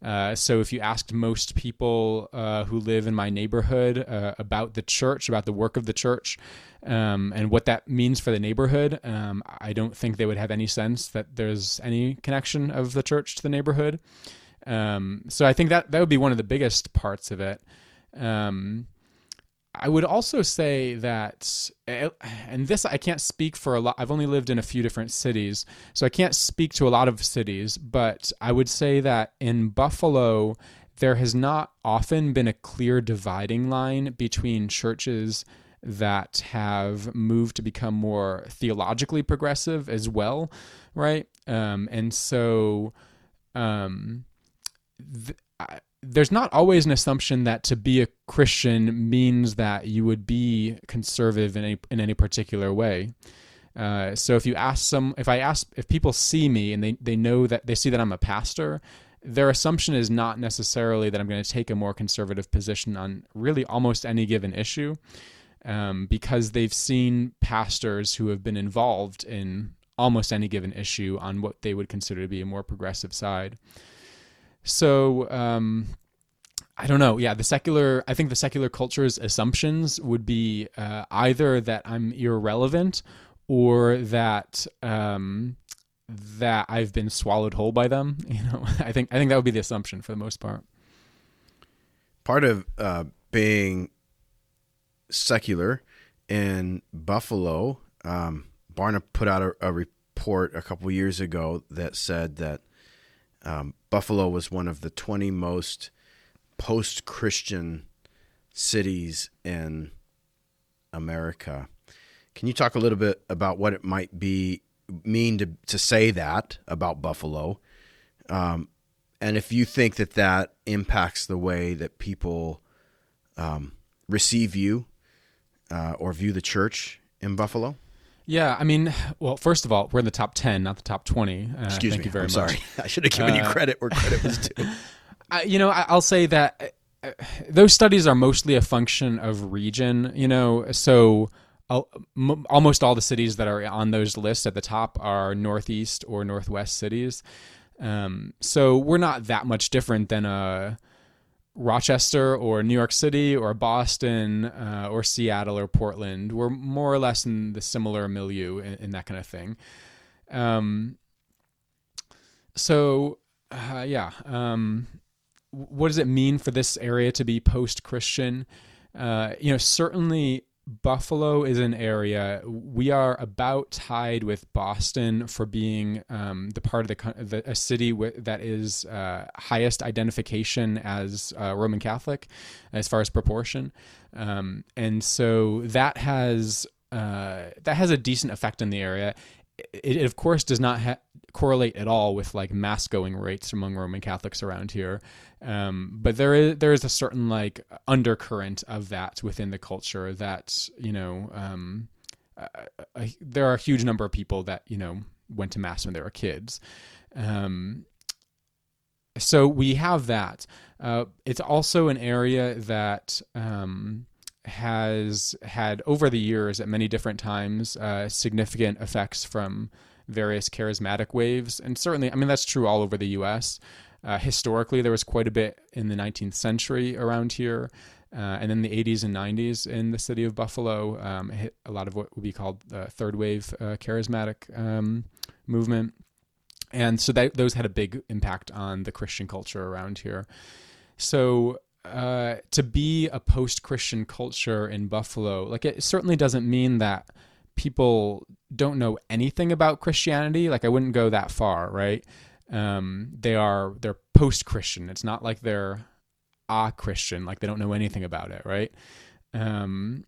Uh, so if you asked most people uh, who live in my neighborhood uh, about the church, about the work of the church, um, and what that means for the neighborhood, um, I don't think they would have any sense that there's any connection of the church to the neighborhood. Um, so I think that that would be one of the biggest parts of it. Um, I would also say that, eh, and this I can't speak for a lot. I've only lived in a few different cities, so I can't speak to a lot of cities. But I would say that in Buffalo, there has not often been a clear dividing line between churches that have moved to become more theologically progressive as well, right? Um, and so, um, I, there's not always an assumption that to be a Christian means that you would be conservative in any in any particular way. Uh, so if you ask some, if I ask, if people see me and they they know that they see that I'm a pastor, their assumption is not necessarily that I'm going to take a more conservative position on really almost any given issue, um, because they've seen pastors who have been involved in almost any given issue on what they would consider to be a more progressive side. So um, I don't know. Yeah, the secular. I think the secular culture's assumptions would be uh, either that I'm irrelevant or that um, that I've been swallowed whole by them. You know, I think I think that would be the assumption for the most part. Part of uh, being secular in Buffalo, um, Barna put out a, a report a couple years ago that said that um, Buffalo was one of the 20 most post Christian cities in America. Can you talk a little bit about what it might be mean to, to say that about Buffalo? Um, and if you think that that impacts the way that people um, receive you uh, or view the church in Buffalo? Yeah, I mean, well, first of all, we're in the top ten, not the top twenty. Uh, Excuse thank me. you very I'm much. sorry. I should have given you Uh, credit where credit was due. I, you know, I, I'll say that uh, those studies are mostly a function of region. You know, so al- m- almost all the cities that are on those lists at the top are northeast or northwest cities. Um, so we're not that much different than a Rochester or New York City or Boston uh, or Seattle or Portland. We're more or less in the similar milieu in, in that kind of thing. Um, so uh, yeah, um, what does it mean for this area to be post-Christian? Uh, you know, certainly Buffalo is an area we are about tied with Boston for being um, the part of the, the a city that is uh, highest identification as uh, Roman Catholic, as far as proportion, um, and so that has uh, that has a decent effect in the area. It, it of course does not ha- correlate at all with like mass going rates among Roman Catholics around here. Um, but there is there is a certain like undercurrent of that within the culture that you know um, there are a huge number of people that you know went to mass when they were kids. Um, so we have that. Uh, it's also an area that um, has had over the years at many different times uh, significant effects from various charismatic waves, and certainly, I mean that's true all over the U.S. Uh, historically, there was quite a bit in the 19th century around here, uh, and then the 80s and 90s in the city of Buffalo um, hit a lot of what would be called the third wave uh, charismatic um, movement, and so that, those had a big impact on the Christian culture around here. So uh, to be a post-Christian culture in Buffalo, like it certainly doesn't mean that people don't know anything about Christianity. Like I wouldn't go that far, right? Um, they are they're post-Christian. It's not like they're a Christian, like they don't know anything about it, right? Um,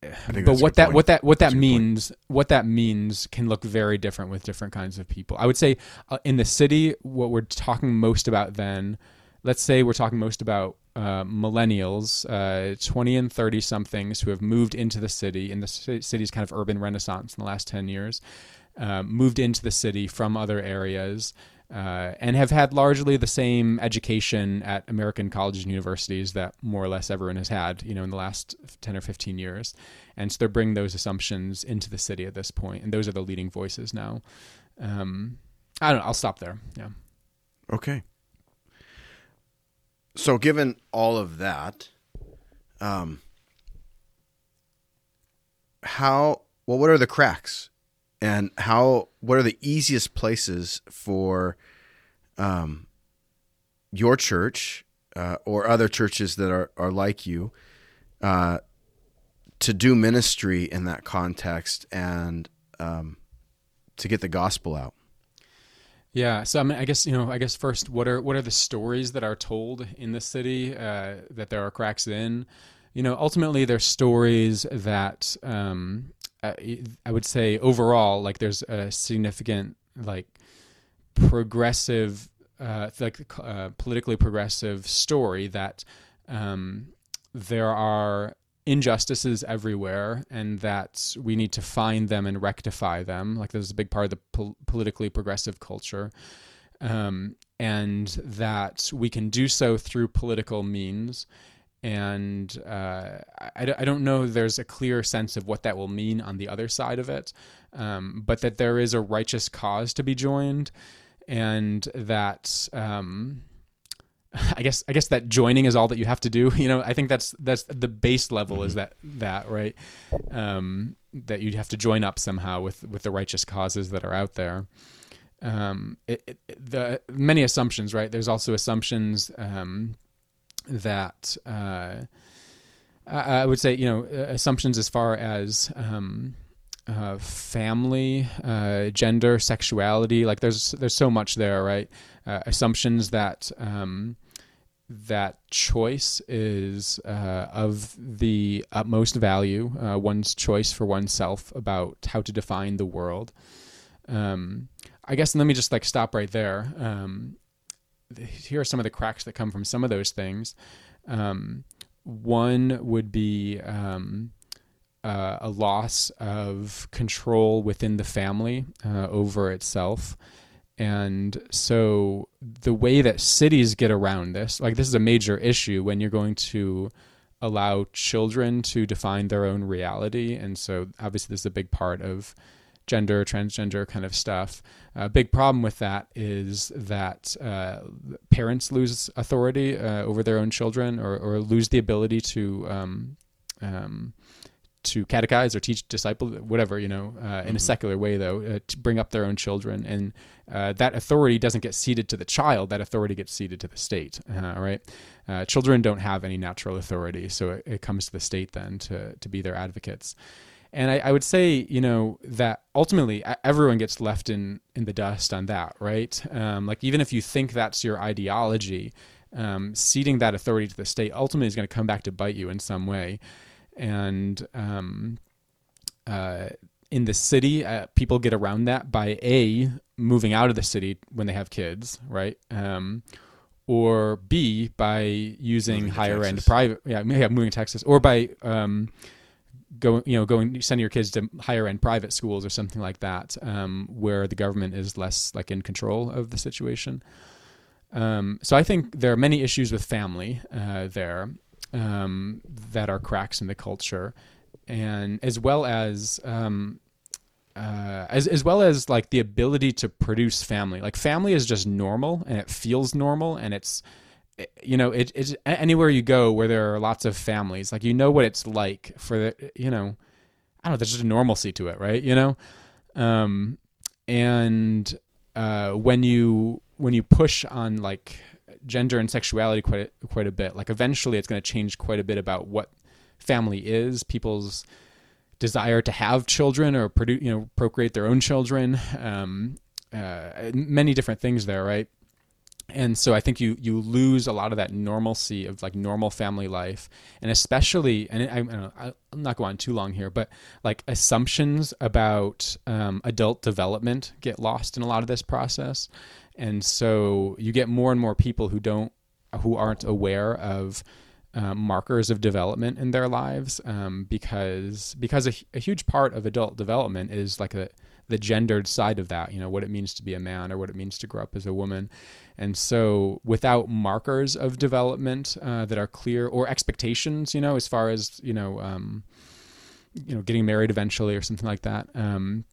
but that's a what that what that what that good point. means what that means can look very different with different kinds of people. I would say uh, in the city, what we're talking most about then, let's say we're talking most about uh, millennials, uh, 20 and 30 somethings who have moved into the city in the ci- city's kind of urban renaissance in the last 10 years, uh, moved into the city from other areas. Uh, and have had largely the same education at American colleges and universities that more or less everyone has had, you know, in the last 10 or 15 years. And so they're bringing those assumptions into the city at this point, and those are the leading voices now. Um, I don't know. I'll stop there. Yeah. Okay. so given all of that, um, how well what are the cracks, and how what are the easiest places for, um, your church uh, or other churches that are are like you, uh, to do ministry in that context and um, to get the gospel out. Yeah, so I mean, I guess you know, I guess first, what are what are the stories that are told in the city uh, that there are cracks in? You know, ultimately, they're stories that um, I, I would say overall, like there's a significant like progressive, uh, like uh, politically progressive story that um, there are injustices everywhere and that we need to find them and rectify them. Like, this is a big part of the pol- politically progressive culture. Um, and that we can do so through political means. And uh, I, I, don't know there's a clear sense of what that will mean on the other side of it, um, but that there is a righteous cause to be joined, and that um, I guess I guess that joining is all that you have to do. You know, I think that's that's the base level is that that right um, that you have to join up somehow with with the righteous causes that are out there. Um, it, it, the many assumptions, right? There's also assumptions um, that uh, I, I, would say, you know, assumptions as far as um, uh, family, uh, gender, sexuality. Like there's there's so much there, right? Uh, assumptions that um, that choice is uh, of the utmost value, uh, one's choice for oneself about how to define the world. Um, I guess let me just like stop right there. Um, here are some of the cracks that come from some of those things. Um, one would be um, uh, a loss of control within the family uh, over itself. And so the way that cities get around this, like this is a major issue when you're going to allow children to define their own reality. And so obviously this is a big part of gender, transgender kind of stuff. A big problem with that is that uh, parents lose authority uh, over their own children or, or lose the ability to um, um, to catechize or teach disciple whatever you know uh, in mm-hmm. a secular way though uh, to bring up their own children. And uh, that authority doesn't get ceded to the child. That authority gets ceded to the state uh, right? Uh, children don't have any natural authority so it, it, comes to the state then to, to be their advocates and I, I, would say you know that ultimately everyone gets left in in the dust on that right? Um, like even if you think that's your ideology um, ceding that authority to the state ultimately is going to come back to bite you in some way. And um, uh, in the city, uh, people get around that by a moving out of the city when they have kids, right? Um, or B by using higher end private, yeah, yeah, moving to Texas, or by um, going, you know, going sending your kids to higher end private schools or something like that, um, where the government is less like in control of the situation. Um, so I think there are many issues with family uh, there, um, that are cracks in the culture, and as well as um, uh, as as well as like the ability to produce family. Like family is just normal, and it feels normal, and it's you know it, it's anywhere you go where there are lots of families. Like you know what it's like for the you know I don't know. There's just a normalcy to it, right? You know, um, and uh, when you when you push on like gender and sexuality quite a, quite a bit. Like eventually, it's going to change quite a bit about what family is, people's desire to have children or produce, you know, procreate their own children. Um, uh, many different things there, right? And so I think you you lose a lot of that normalcy of like normal family life, and especially, and I, I am not going on too long here, but like assumptions about um, adult development get lost in a lot of this process. And so you get more and more people who don't who aren't aware of uh, markers of development in their lives um, because because a, a, huge part of adult development is like a, the gendered side of that you know what it means to be a man or what it means to grow up as a woman and so without markers of development uh, that are clear or expectations you know as far as you know um, you know getting married eventually or something like that um,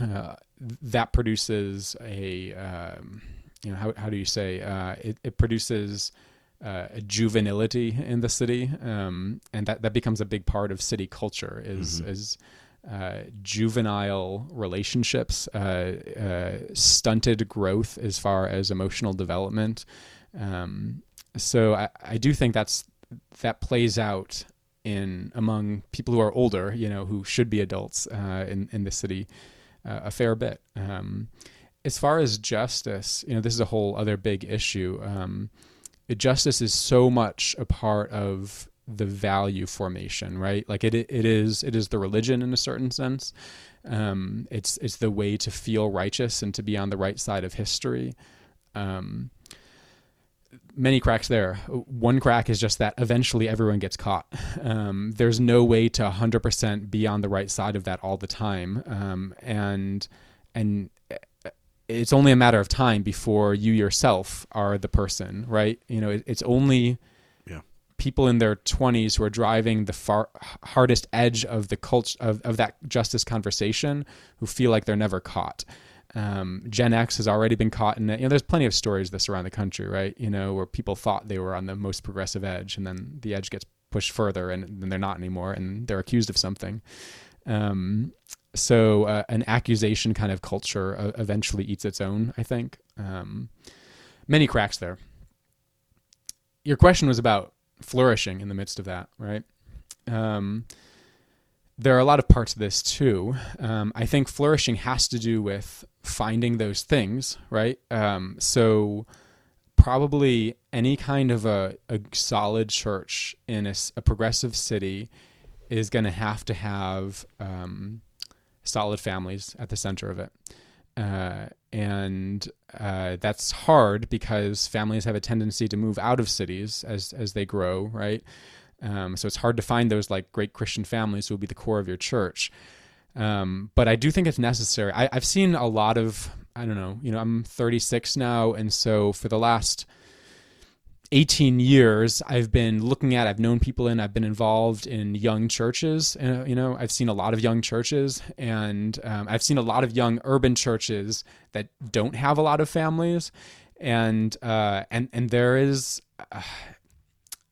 uh, that produces a um, you know how how do you say uh, it, it produces uh, a juvenility in the city, um, and that that becomes a big part of city culture. Is is uh, juvenile relationships, uh, uh, stunted growth as far as emotional development. Um, so I, I do think that's that plays out in among people who are older, you know, who should be adults uh, in in the city uh, a fair bit. Um, as far as justice, you know, this is a whole other big issue. Um, justice is so much a part of the value formation, right? Like it, it is, it is the religion in a certain sense. Um, it's, it's the way to feel righteous and to be on the right side of history. Um, many cracks there. One crack is just that eventually everyone gets caught. Um, there's no way to 100% be on the right side of that all the time, um, and and it's only a matter of time before you yourself are the person, right? You know, it, it's only. People in their 20s who are driving the far hardest edge of the culture of, of that justice conversation who feel like they're never caught. Um, Gen X has already been caught in it. You know, there's plenty of stories this around the country, right? You know, where people thought they were on the most progressive edge, and then the edge gets pushed further, and then they're not anymore, and they're accused of something. Um, so uh, an accusation kind of culture uh, eventually eats its own. I think um, many cracks there. Your question was about flourishing in the midst of that, right? Um, there are a lot of parts of this too. Um, I think flourishing has to do with finding those things, right? Um, so probably any kind of a, a solid church in a progressive city is going to have to have um, solid families at the center of it. Uh, and uh, that's hard because families have a tendency to move out of cities as as they grow, right? Um, so it's hard to find those like great Christian families who will be the core of your church. Um, but I do think it's necessary. I, I've seen a lot of I don't know. You know, I'm 36 now, and so for the last 18 years i've been looking at i've known people in i've been involved in young churches uh, you know i've seen a lot of young churches and um, i've seen a lot of young urban churches that don't have a lot of families and uh, and and there is uh,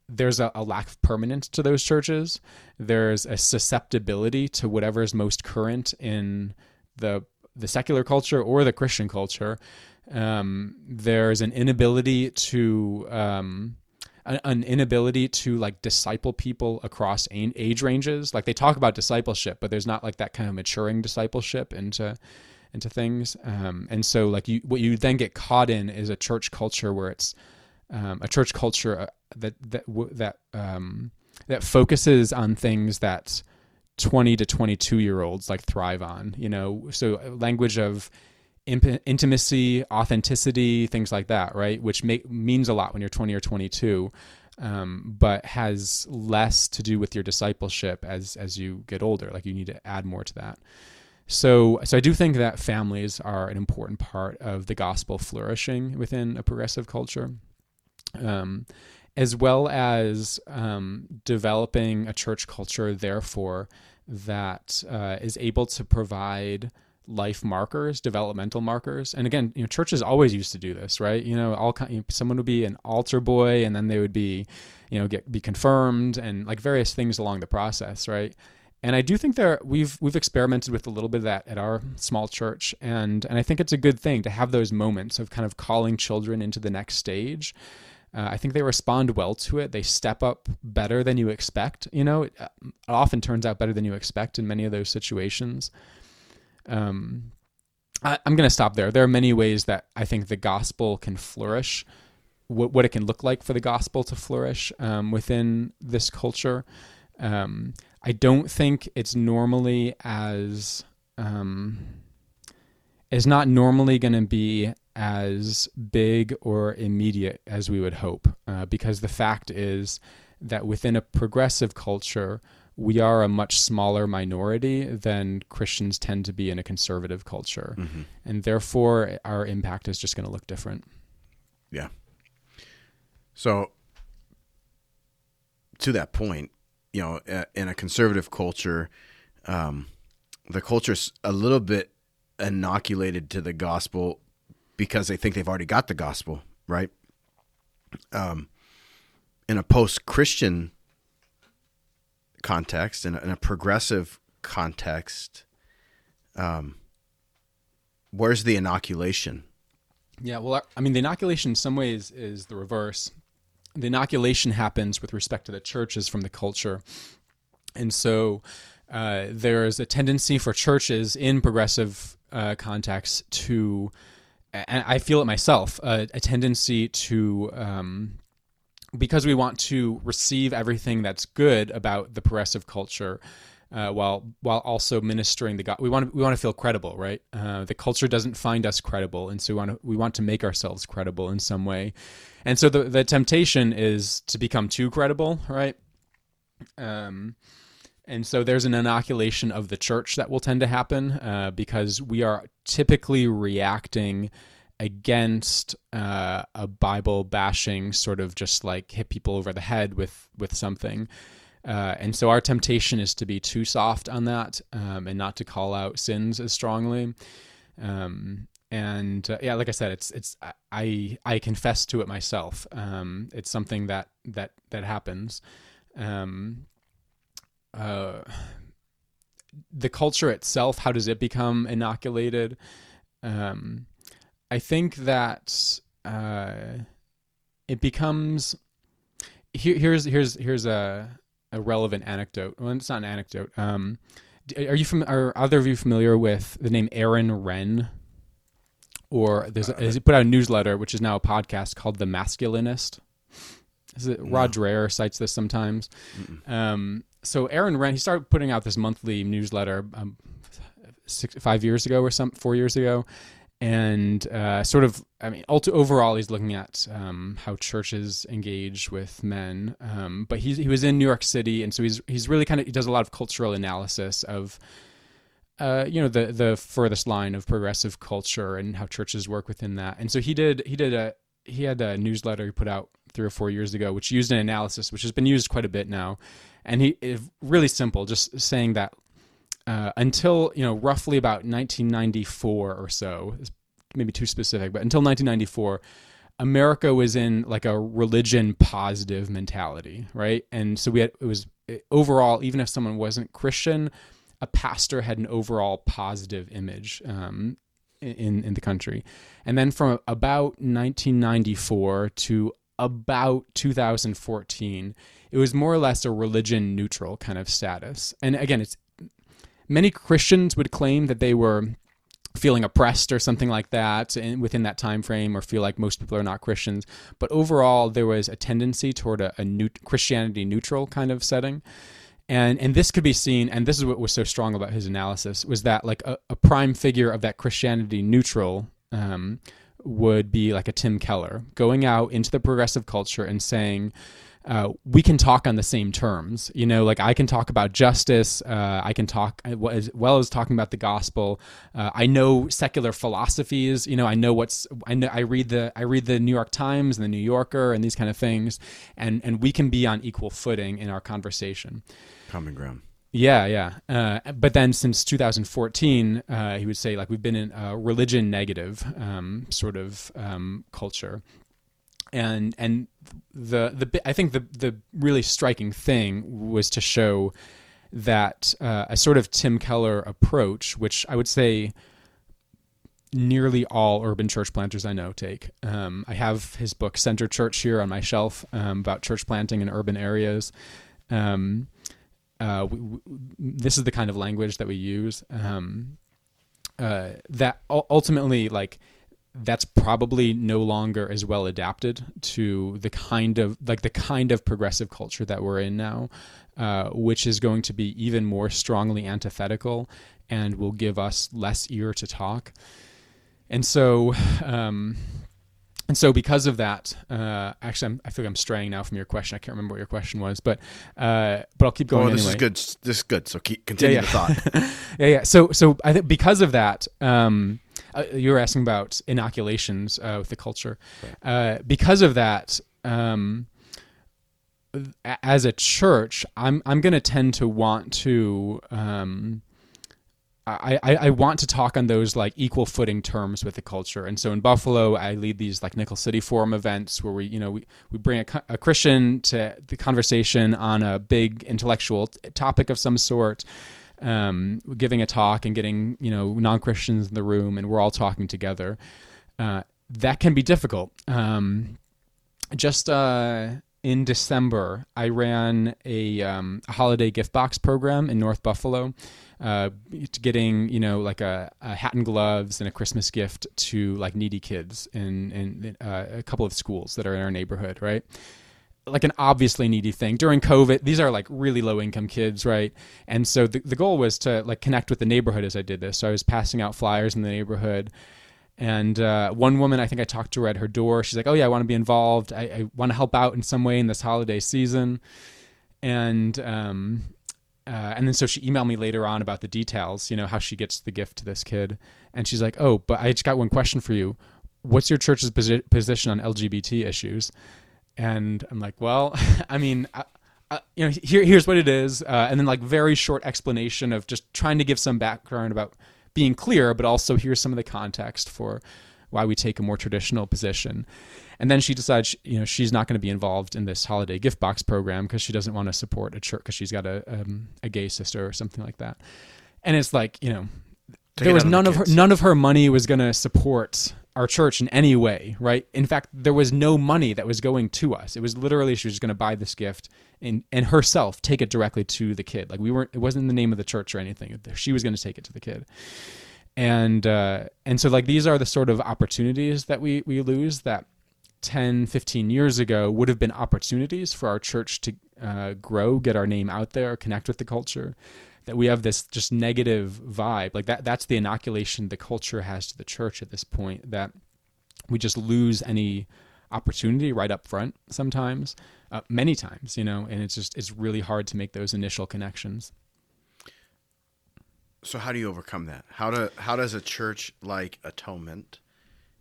there's a, a lack of permanence to those churches. There's a susceptibility to whatever is most current in the the secular culture or the christian culture um, there's an inability to um, an, inability to like disciple people across age ranges. Like they talk about discipleship, but there's not like that kind of maturing discipleship into into things. Um, and so like you, what you then get caught in is a church culture where it's um, a church culture uh, that that that um, that focuses on things that 20 to 22 year olds like thrive on. You know, so uh, language of imp- intimacy, authenticity, things like that, right? Which make, means a lot when you're 20 or 22, um, but has less to do with your discipleship as as you get older. Like you need to add more to that. So, so I do think that families are an important part of the gospel flourishing within a progressive culture, um, as well as um, developing a church culture, therefore, that uh, is able to provide life markers, developmental markers. And again, you know, churches always used to do this, right? You know, all kind, you know, someone would be an altar boy, and then they would be, you know, get be confirmed, and like various things along the process, right? And I do think there we've we've experimented with a little bit of that at our small church, and and I think it's a good thing to have those moments of kind of calling children into the next stage. Uh, I think they respond well to it. They step up better than you expect. You know, it, it often turns out better than you expect in many of those situations. Um, I, I'm going to stop there. There are many ways that I think the gospel can flourish. What, what it can look like for the gospel to flourish um, within this culture. Um, I don't think it's normally as um, is not normally going to be as big or immediate as we would hope, uh, because the fact is that within a progressive culture, we are a much smaller minority than Christians tend to be in a conservative culture, and therefore our impact is just going to look different. Yeah. So, to that point, you know, in a conservative culture, um, the culture's a little bit inoculated to the gospel because they think they've already got the gospel, right? Um, in a post-Christian context, in a, in a progressive context, um, where's the inoculation? Yeah, well, I mean, the inoculation in some ways is the reverse. The inoculation happens with respect to the churches from the culture. And so uh, there's a tendency for churches in progressive uh, contexts to, and I feel it myself, a tendency to, um, because we want to receive everything that's good about the progressive culture, uh, while while also ministering the God. We want to, we want to feel credible, right? Uh, the culture doesn't find us credible, and so we want to we want to make ourselves credible in some way. And so the the temptation is to become too credible, right? Um, and so there's an inoculation of the church that will tend to happen uh, because we are typically reacting against uh, a Bible bashing, sort of just like hit people over the head with with something. Uh, and so our temptation is to be too soft on that um, and not to call out sins as strongly. Um, and uh, yeah, like I said, it's it's I I confess to it myself. Um, it's something that that that happens. Um, uh, the culture itself, how does it become inoculated? Um, I think that uh, it becomes. Here, here's here's here's a a relevant anecdote. Well, it's not an anecdote. Um, are you from? Are either of you familiar with the name Aaron Renn? Or there's a, he put out a newsletter, which is now a podcast called The Masculinist. Is it No. Rod Dreher cites this sometimes? Um, so Aaron Renn, he started putting out this monthly newsletter um, six, five years ago or some four years ago, and uh, sort of, I mean, overall, he's looking at um, how churches engage with men. Um, but he's, he was in New York City, and so he's he's really kind of he does a lot of cultural analysis of. Uh, you know the the furthest line of progressive culture and how churches work within that, and so he did he did a he had a newsletter he put out three or four years ago, which used an analysis which has been used quite a bit now, and he really simple, just saying that uh, until you know roughly about 1994 or so, maybe too specific, but until 1994, America was in like a religion positive mentality, right? And so we had it was overall, even if someone wasn't Christian, a pastor had an overall positive image um, in in the country, and then from about 1994 to about 2014, it was more or less a religion neutral kind of status. And again, it's many Christians would claim that they were feeling oppressed or something like that in, within that time frame or feel like most people are not christians. But overall there was a tendency toward a, a new, christianity neutral kind of setting. And and this could be seen and this is what was so strong about his analysis was that like a, a prime figure of that christianity neutral um, would be like a tim keller going out into the progressive culture and saying uh, we can talk on the same terms. You know, like I can talk about justice. Uh, I can talk as well as talking about the gospel. Uh, I know secular philosophies. You know, I know what's. I know. I read the. I read the New York Times and the New Yorker and these kind of things, and and we can be on equal footing in our conversation. Common ground. Yeah, yeah. Uh, but then since 2014, uh, he would say like we've been in a religion negative um, sort of um, culture and and the the I think the the really striking thing was to show that uh, a sort of Tim Keller approach, which I would say nearly all urban church planters I know take. Um, I have his book Center Church here on my shelf um, about church planting in urban areas. Um, uh, we, we, this is the kind of language that we use. Um, uh, that ultimately, like that's probably no longer as well adapted to the kind of like the kind of progressive culture that we're in now, uh, which is going to be even more strongly antithetical and will give us less ear to talk. And so, um, and so because of that, uh, actually, I'm, I feel like I'm straying now from your question. I can't remember what your question was, but uh, but I'll keep going. Oh, this anyway. is good. This is good. So keep continue yeah, the yeah. thought. yeah, yeah. So so I think because of that. Um, uh, you were asking about inoculations uh, with the culture. Uh, because of that, um, as a church, I'm I'm going to tend to want to um, I, I, I want to talk on those like equal footing terms with the culture. And so in Buffalo, I lead these like Nickel City Forum events where we, you know, we, we bring a, a Christian to the conversation on a big intellectual topic of some sort, um, giving a talk and getting, you know, non Christians in the room and we're all talking together. Uh, that can be difficult. Um, just uh, in December, I ran a, um, a holiday gift box program in North Buffalo, uh, getting you know like a, a, hat and gloves and a Christmas gift to like needy kids in in uh, a couple of schools that are in our neighborhood, right? Like an obviously needy thing during COVID. These are like really low income kids, right? And so the the goal was to like connect with the neighborhood as I did this. So I was passing out flyers in the neighborhood. And uh, one woman, I think I talked to her at her door. She's like, "Oh yeah, I want to be involved. I, I want to help out in some way in this holiday season." And um, uh, and then so she emailed me later on about the details, you know, how she gets the gift to this kid. And she's like, "Oh, but I just got one question for you. What's your church's posi- position on LGBT issues?" And I'm like, "Well, I mean." I, uh, you know, here, here's what it is, uh, and then like very short explanation of just trying to give some background about being clear, but also here's some of the context for why we take a more traditional position. And then she decides, you know, she's not going to be involved in this holiday gift box program because she doesn't want to support a church because she's got a um, a gay sister or something like that. And it's like, you know, Take there was none of, of her none of her money was going to support our church in any way, right? In fact, there was no money that was going to us. It was literally she was just going to buy this gift and and herself take it directly to the kid. Like we weren't. It wasn't in the name of the church or anything. She was going to take it to the kid. And uh, and so like these are the sort of opportunities that we we lose that 10, 15 years ago would have been opportunities for our church to uh, grow, get our name out there, connect with the culture. That we have this just negative vibe, like that. That's the inoculation the culture has to the church at this point. That we just lose any opportunity right up front sometimes uh, many times, you know, and it's just it's really hard to make those initial connections. So how do you overcome that? How do how does a church like Atonement,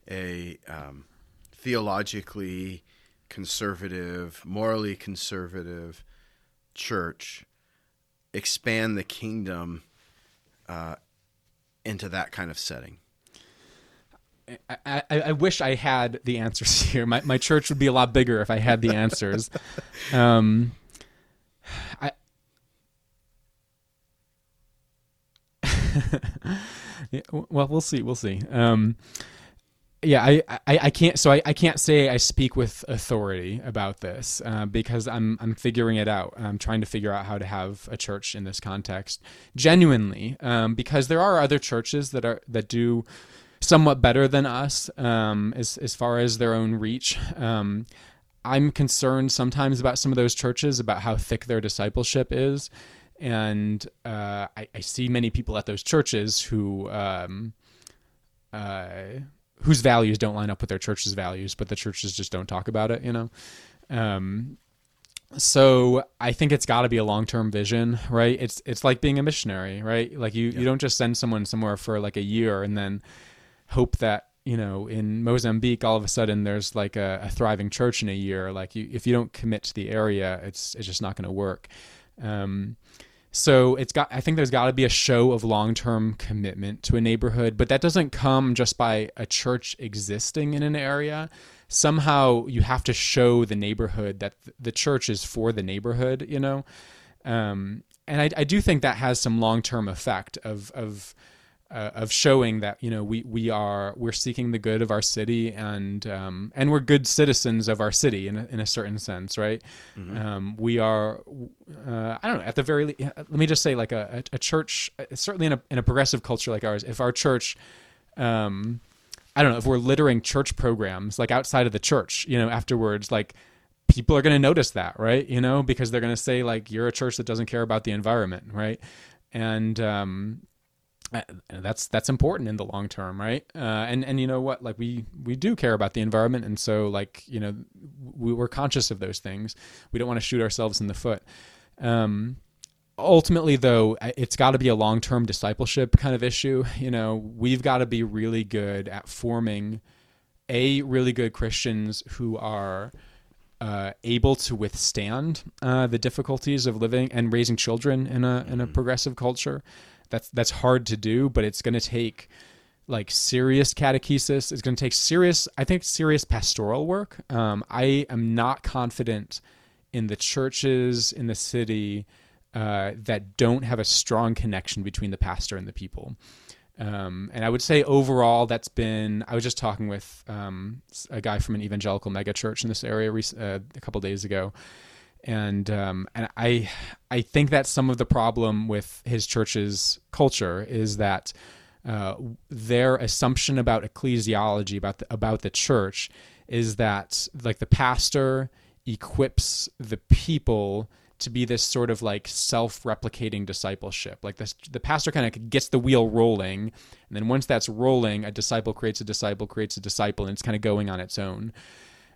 a um, theologically conservative, morally conservative church, expand the kingdom uh, into that kind of setting? I, I, I, wish I had the answers here. My my church would be a lot bigger if I had the answers. um, I. yeah, well, we'll see. We'll see. Um, yeah, I, I, I, can't. So I, I can't say I speak with authority about this uh, because I'm I'm figuring it out. I'm trying to figure out how to have a church in this context genuinely, um, because there are other churches that are that do somewhat better than us um, as as far as their own reach. Um, I'm concerned sometimes about some of those churches about how thick their discipleship is, and uh, I, I, see many people at those churches who um, uh, whose values don't line up with their church's values, but the churches just don't talk about it. You know. Um, so I think it's got to be a long-term vision, right? It's it's like being a missionary, right? Like you, yeah. you don't just send someone somewhere for like a year and then hope that you know in Mozambique all of a sudden there's like a, a thriving church in a year. Like you, if you don't commit to the area, it's it's just not going to work. Um, so it's got I think there's got to be a show of long-term commitment to a neighborhood, but that doesn't come just by a church existing in an area. Somehow you have to show the neighborhood that the church is for the neighborhood, you know. Um, and I, I do think that has some long-term effect of of uh, of showing that you know we we are we're seeking the good of our city and um, and we're good citizens of our city in a, in a certain sense, right? Mm-hmm. Um, we are uh, I don't know at the very le- let me just say like a, a, church uh, certainly in a in a progressive culture like ours, if our church um, I don't know if we're littering church programs like outside of the church, you know, afterwards like people are going to notice that, right? You know, because they're going to say like you're a church that doesn't care about the environment, right? And um, uh, that's that's important in the long term right? Uh, and and you know what? Like we we do care about the environment. And so like you know we, we're conscious of those things. We don't want to shoot ourselves in the foot. Um, ultimately though it's got to be a long-term discipleship kind of issue. You know we've got to be really good at forming a really good christians who are uh, able to withstand uh, the difficulties of living and raising children in a in a mm-hmm. progressive culture that's that's hard to do, but it's going to take like serious catechesis. It's going to take serious, I think, serious pastoral work. Um, I am not confident in the churches in the city uh, that don't have a strong connection between the pastor and the people. Um, and I would say overall, that's been. I was just talking with um, a guy from an evangelical megachurch in this area uh, a couple days ago, and um, and I I think that some of the problem with his church's culture is that uh, their assumption about ecclesiology about the, about the church is that like the pastor equips the people to be this sort of like self-replicating discipleship. Like this, the pastor kind of gets the wheel rolling, and then once that's rolling, a disciple creates a disciple creates a disciple, and it's kind of going on its own.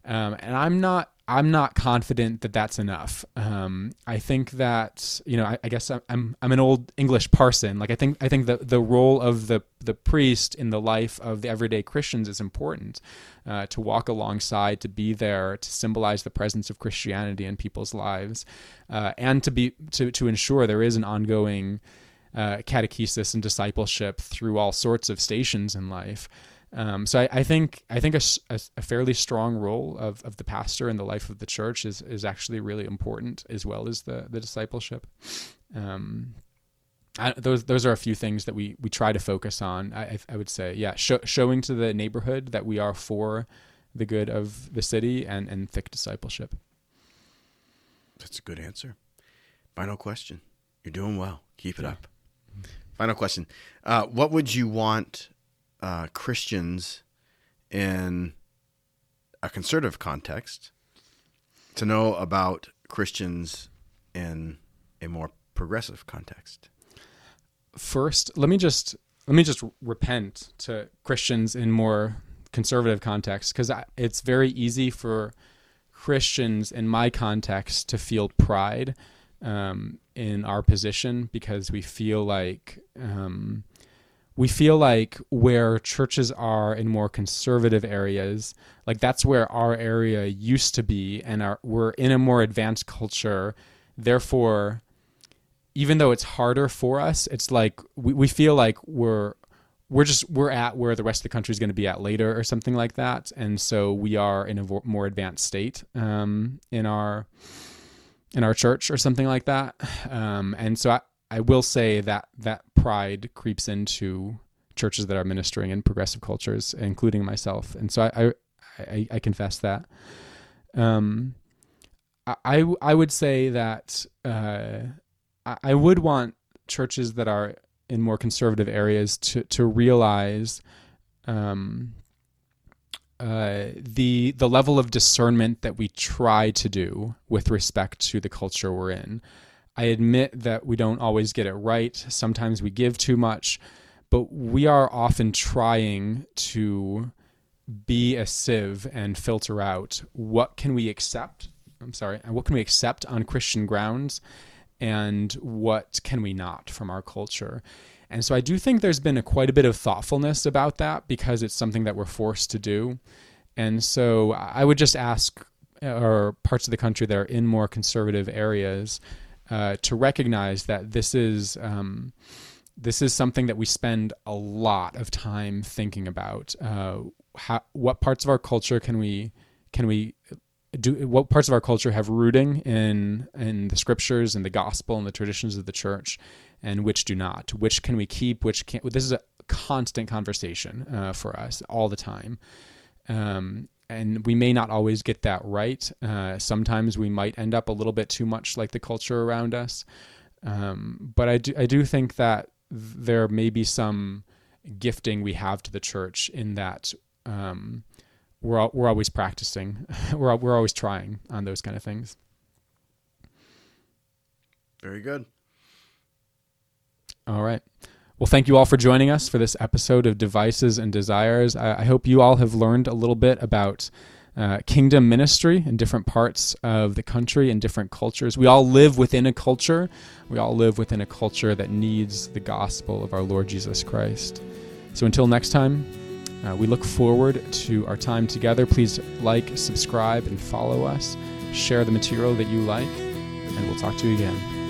Um, and I'm not I'm not confident that that's enough. Um, I think that you know I, I, guess I'm I'm an old English parson. Like I think I think the the role of the the priest in the life of the everyday Christians is important. Uh, to walk alongside, to be there, to symbolize the presence of Christianity in people's lives, uh, and to be to to ensure there is an ongoing uh, catechesis and discipleship through all sorts of stations in life. Um, so I, I, think I think a, a, a, fairly strong role of, of the pastor in the life of the church is is actually really important as well as the the discipleship. Um, I, those those are a few things that we we try to focus on. I, I would say, yeah, showing to the neighborhood that we are for the good of the city and and thick discipleship. That's a good answer. Final question. You're doing well. Keep it up. Final question. Uh, what would you want uh, Christians in a conservative context to know about Christians in a more progressive context? First, let me just let me just repent to Christians in more conservative context because it's very easy for Christians in my context to feel pride um, in our position because we feel like um, we feel like where churches are in more conservative areas, like that's where our area used to be, and our, we're in a more advanced culture. Therefore, even though it's harder for us, it's like we, we feel like we're we're just we're at where the rest of the country is going to be at later or something like that, and so we are in a more advanced state um, in our in our church or something like that. Um, and so I, I will say that that pride creeps into churches that are ministering in progressive cultures, including myself, and so I I, I, I confess that. Um, I I would say that uh, I would want churches that are in more conservative areas to to realize um, uh, the the level of discernment that we try to do with respect to the culture we're in. I admit that we don't always get it right. Sometimes we give too much, but we are often trying to be a sieve and filter out what can we accept. I'm sorry, what can we accept on Christian grounds and what can we not from our culture. And so I do think there's been a, quite a bit of thoughtfulness about that because it's something that we're forced to do. And so I would just ask uh, or parts of the country that are in more conservative areas uh, to recognize that this is um, this is something that we spend a lot of time thinking about. Uh, how, what parts of our culture can we can we do? What parts of our culture have rooting in in the scriptures and the gospel and the traditions of the church, and which do not? Which can we keep? Which can't? This is a constant conversation uh, for us all the time. Um, and we may not always get that right. Uh, sometimes we might end up a little bit too much like the culture around us. Um, but I do, I do think that there may be some gifting we have to the church in that um, we're we're always practicing, we're we're always trying on those kind of things. Very good. All right. Well, thank you all for joining us for this episode of Devices and Desires. I, I hope you all have learned a little bit about uh, kingdom ministry in different parts of the country and different cultures. We all live within a culture. We all live within a culture that needs the gospel of our Lord Jesus Christ. So until next time, uh, we look forward to our time together. Please like, subscribe, and follow us. Share the material that you like, and we'll talk to you again.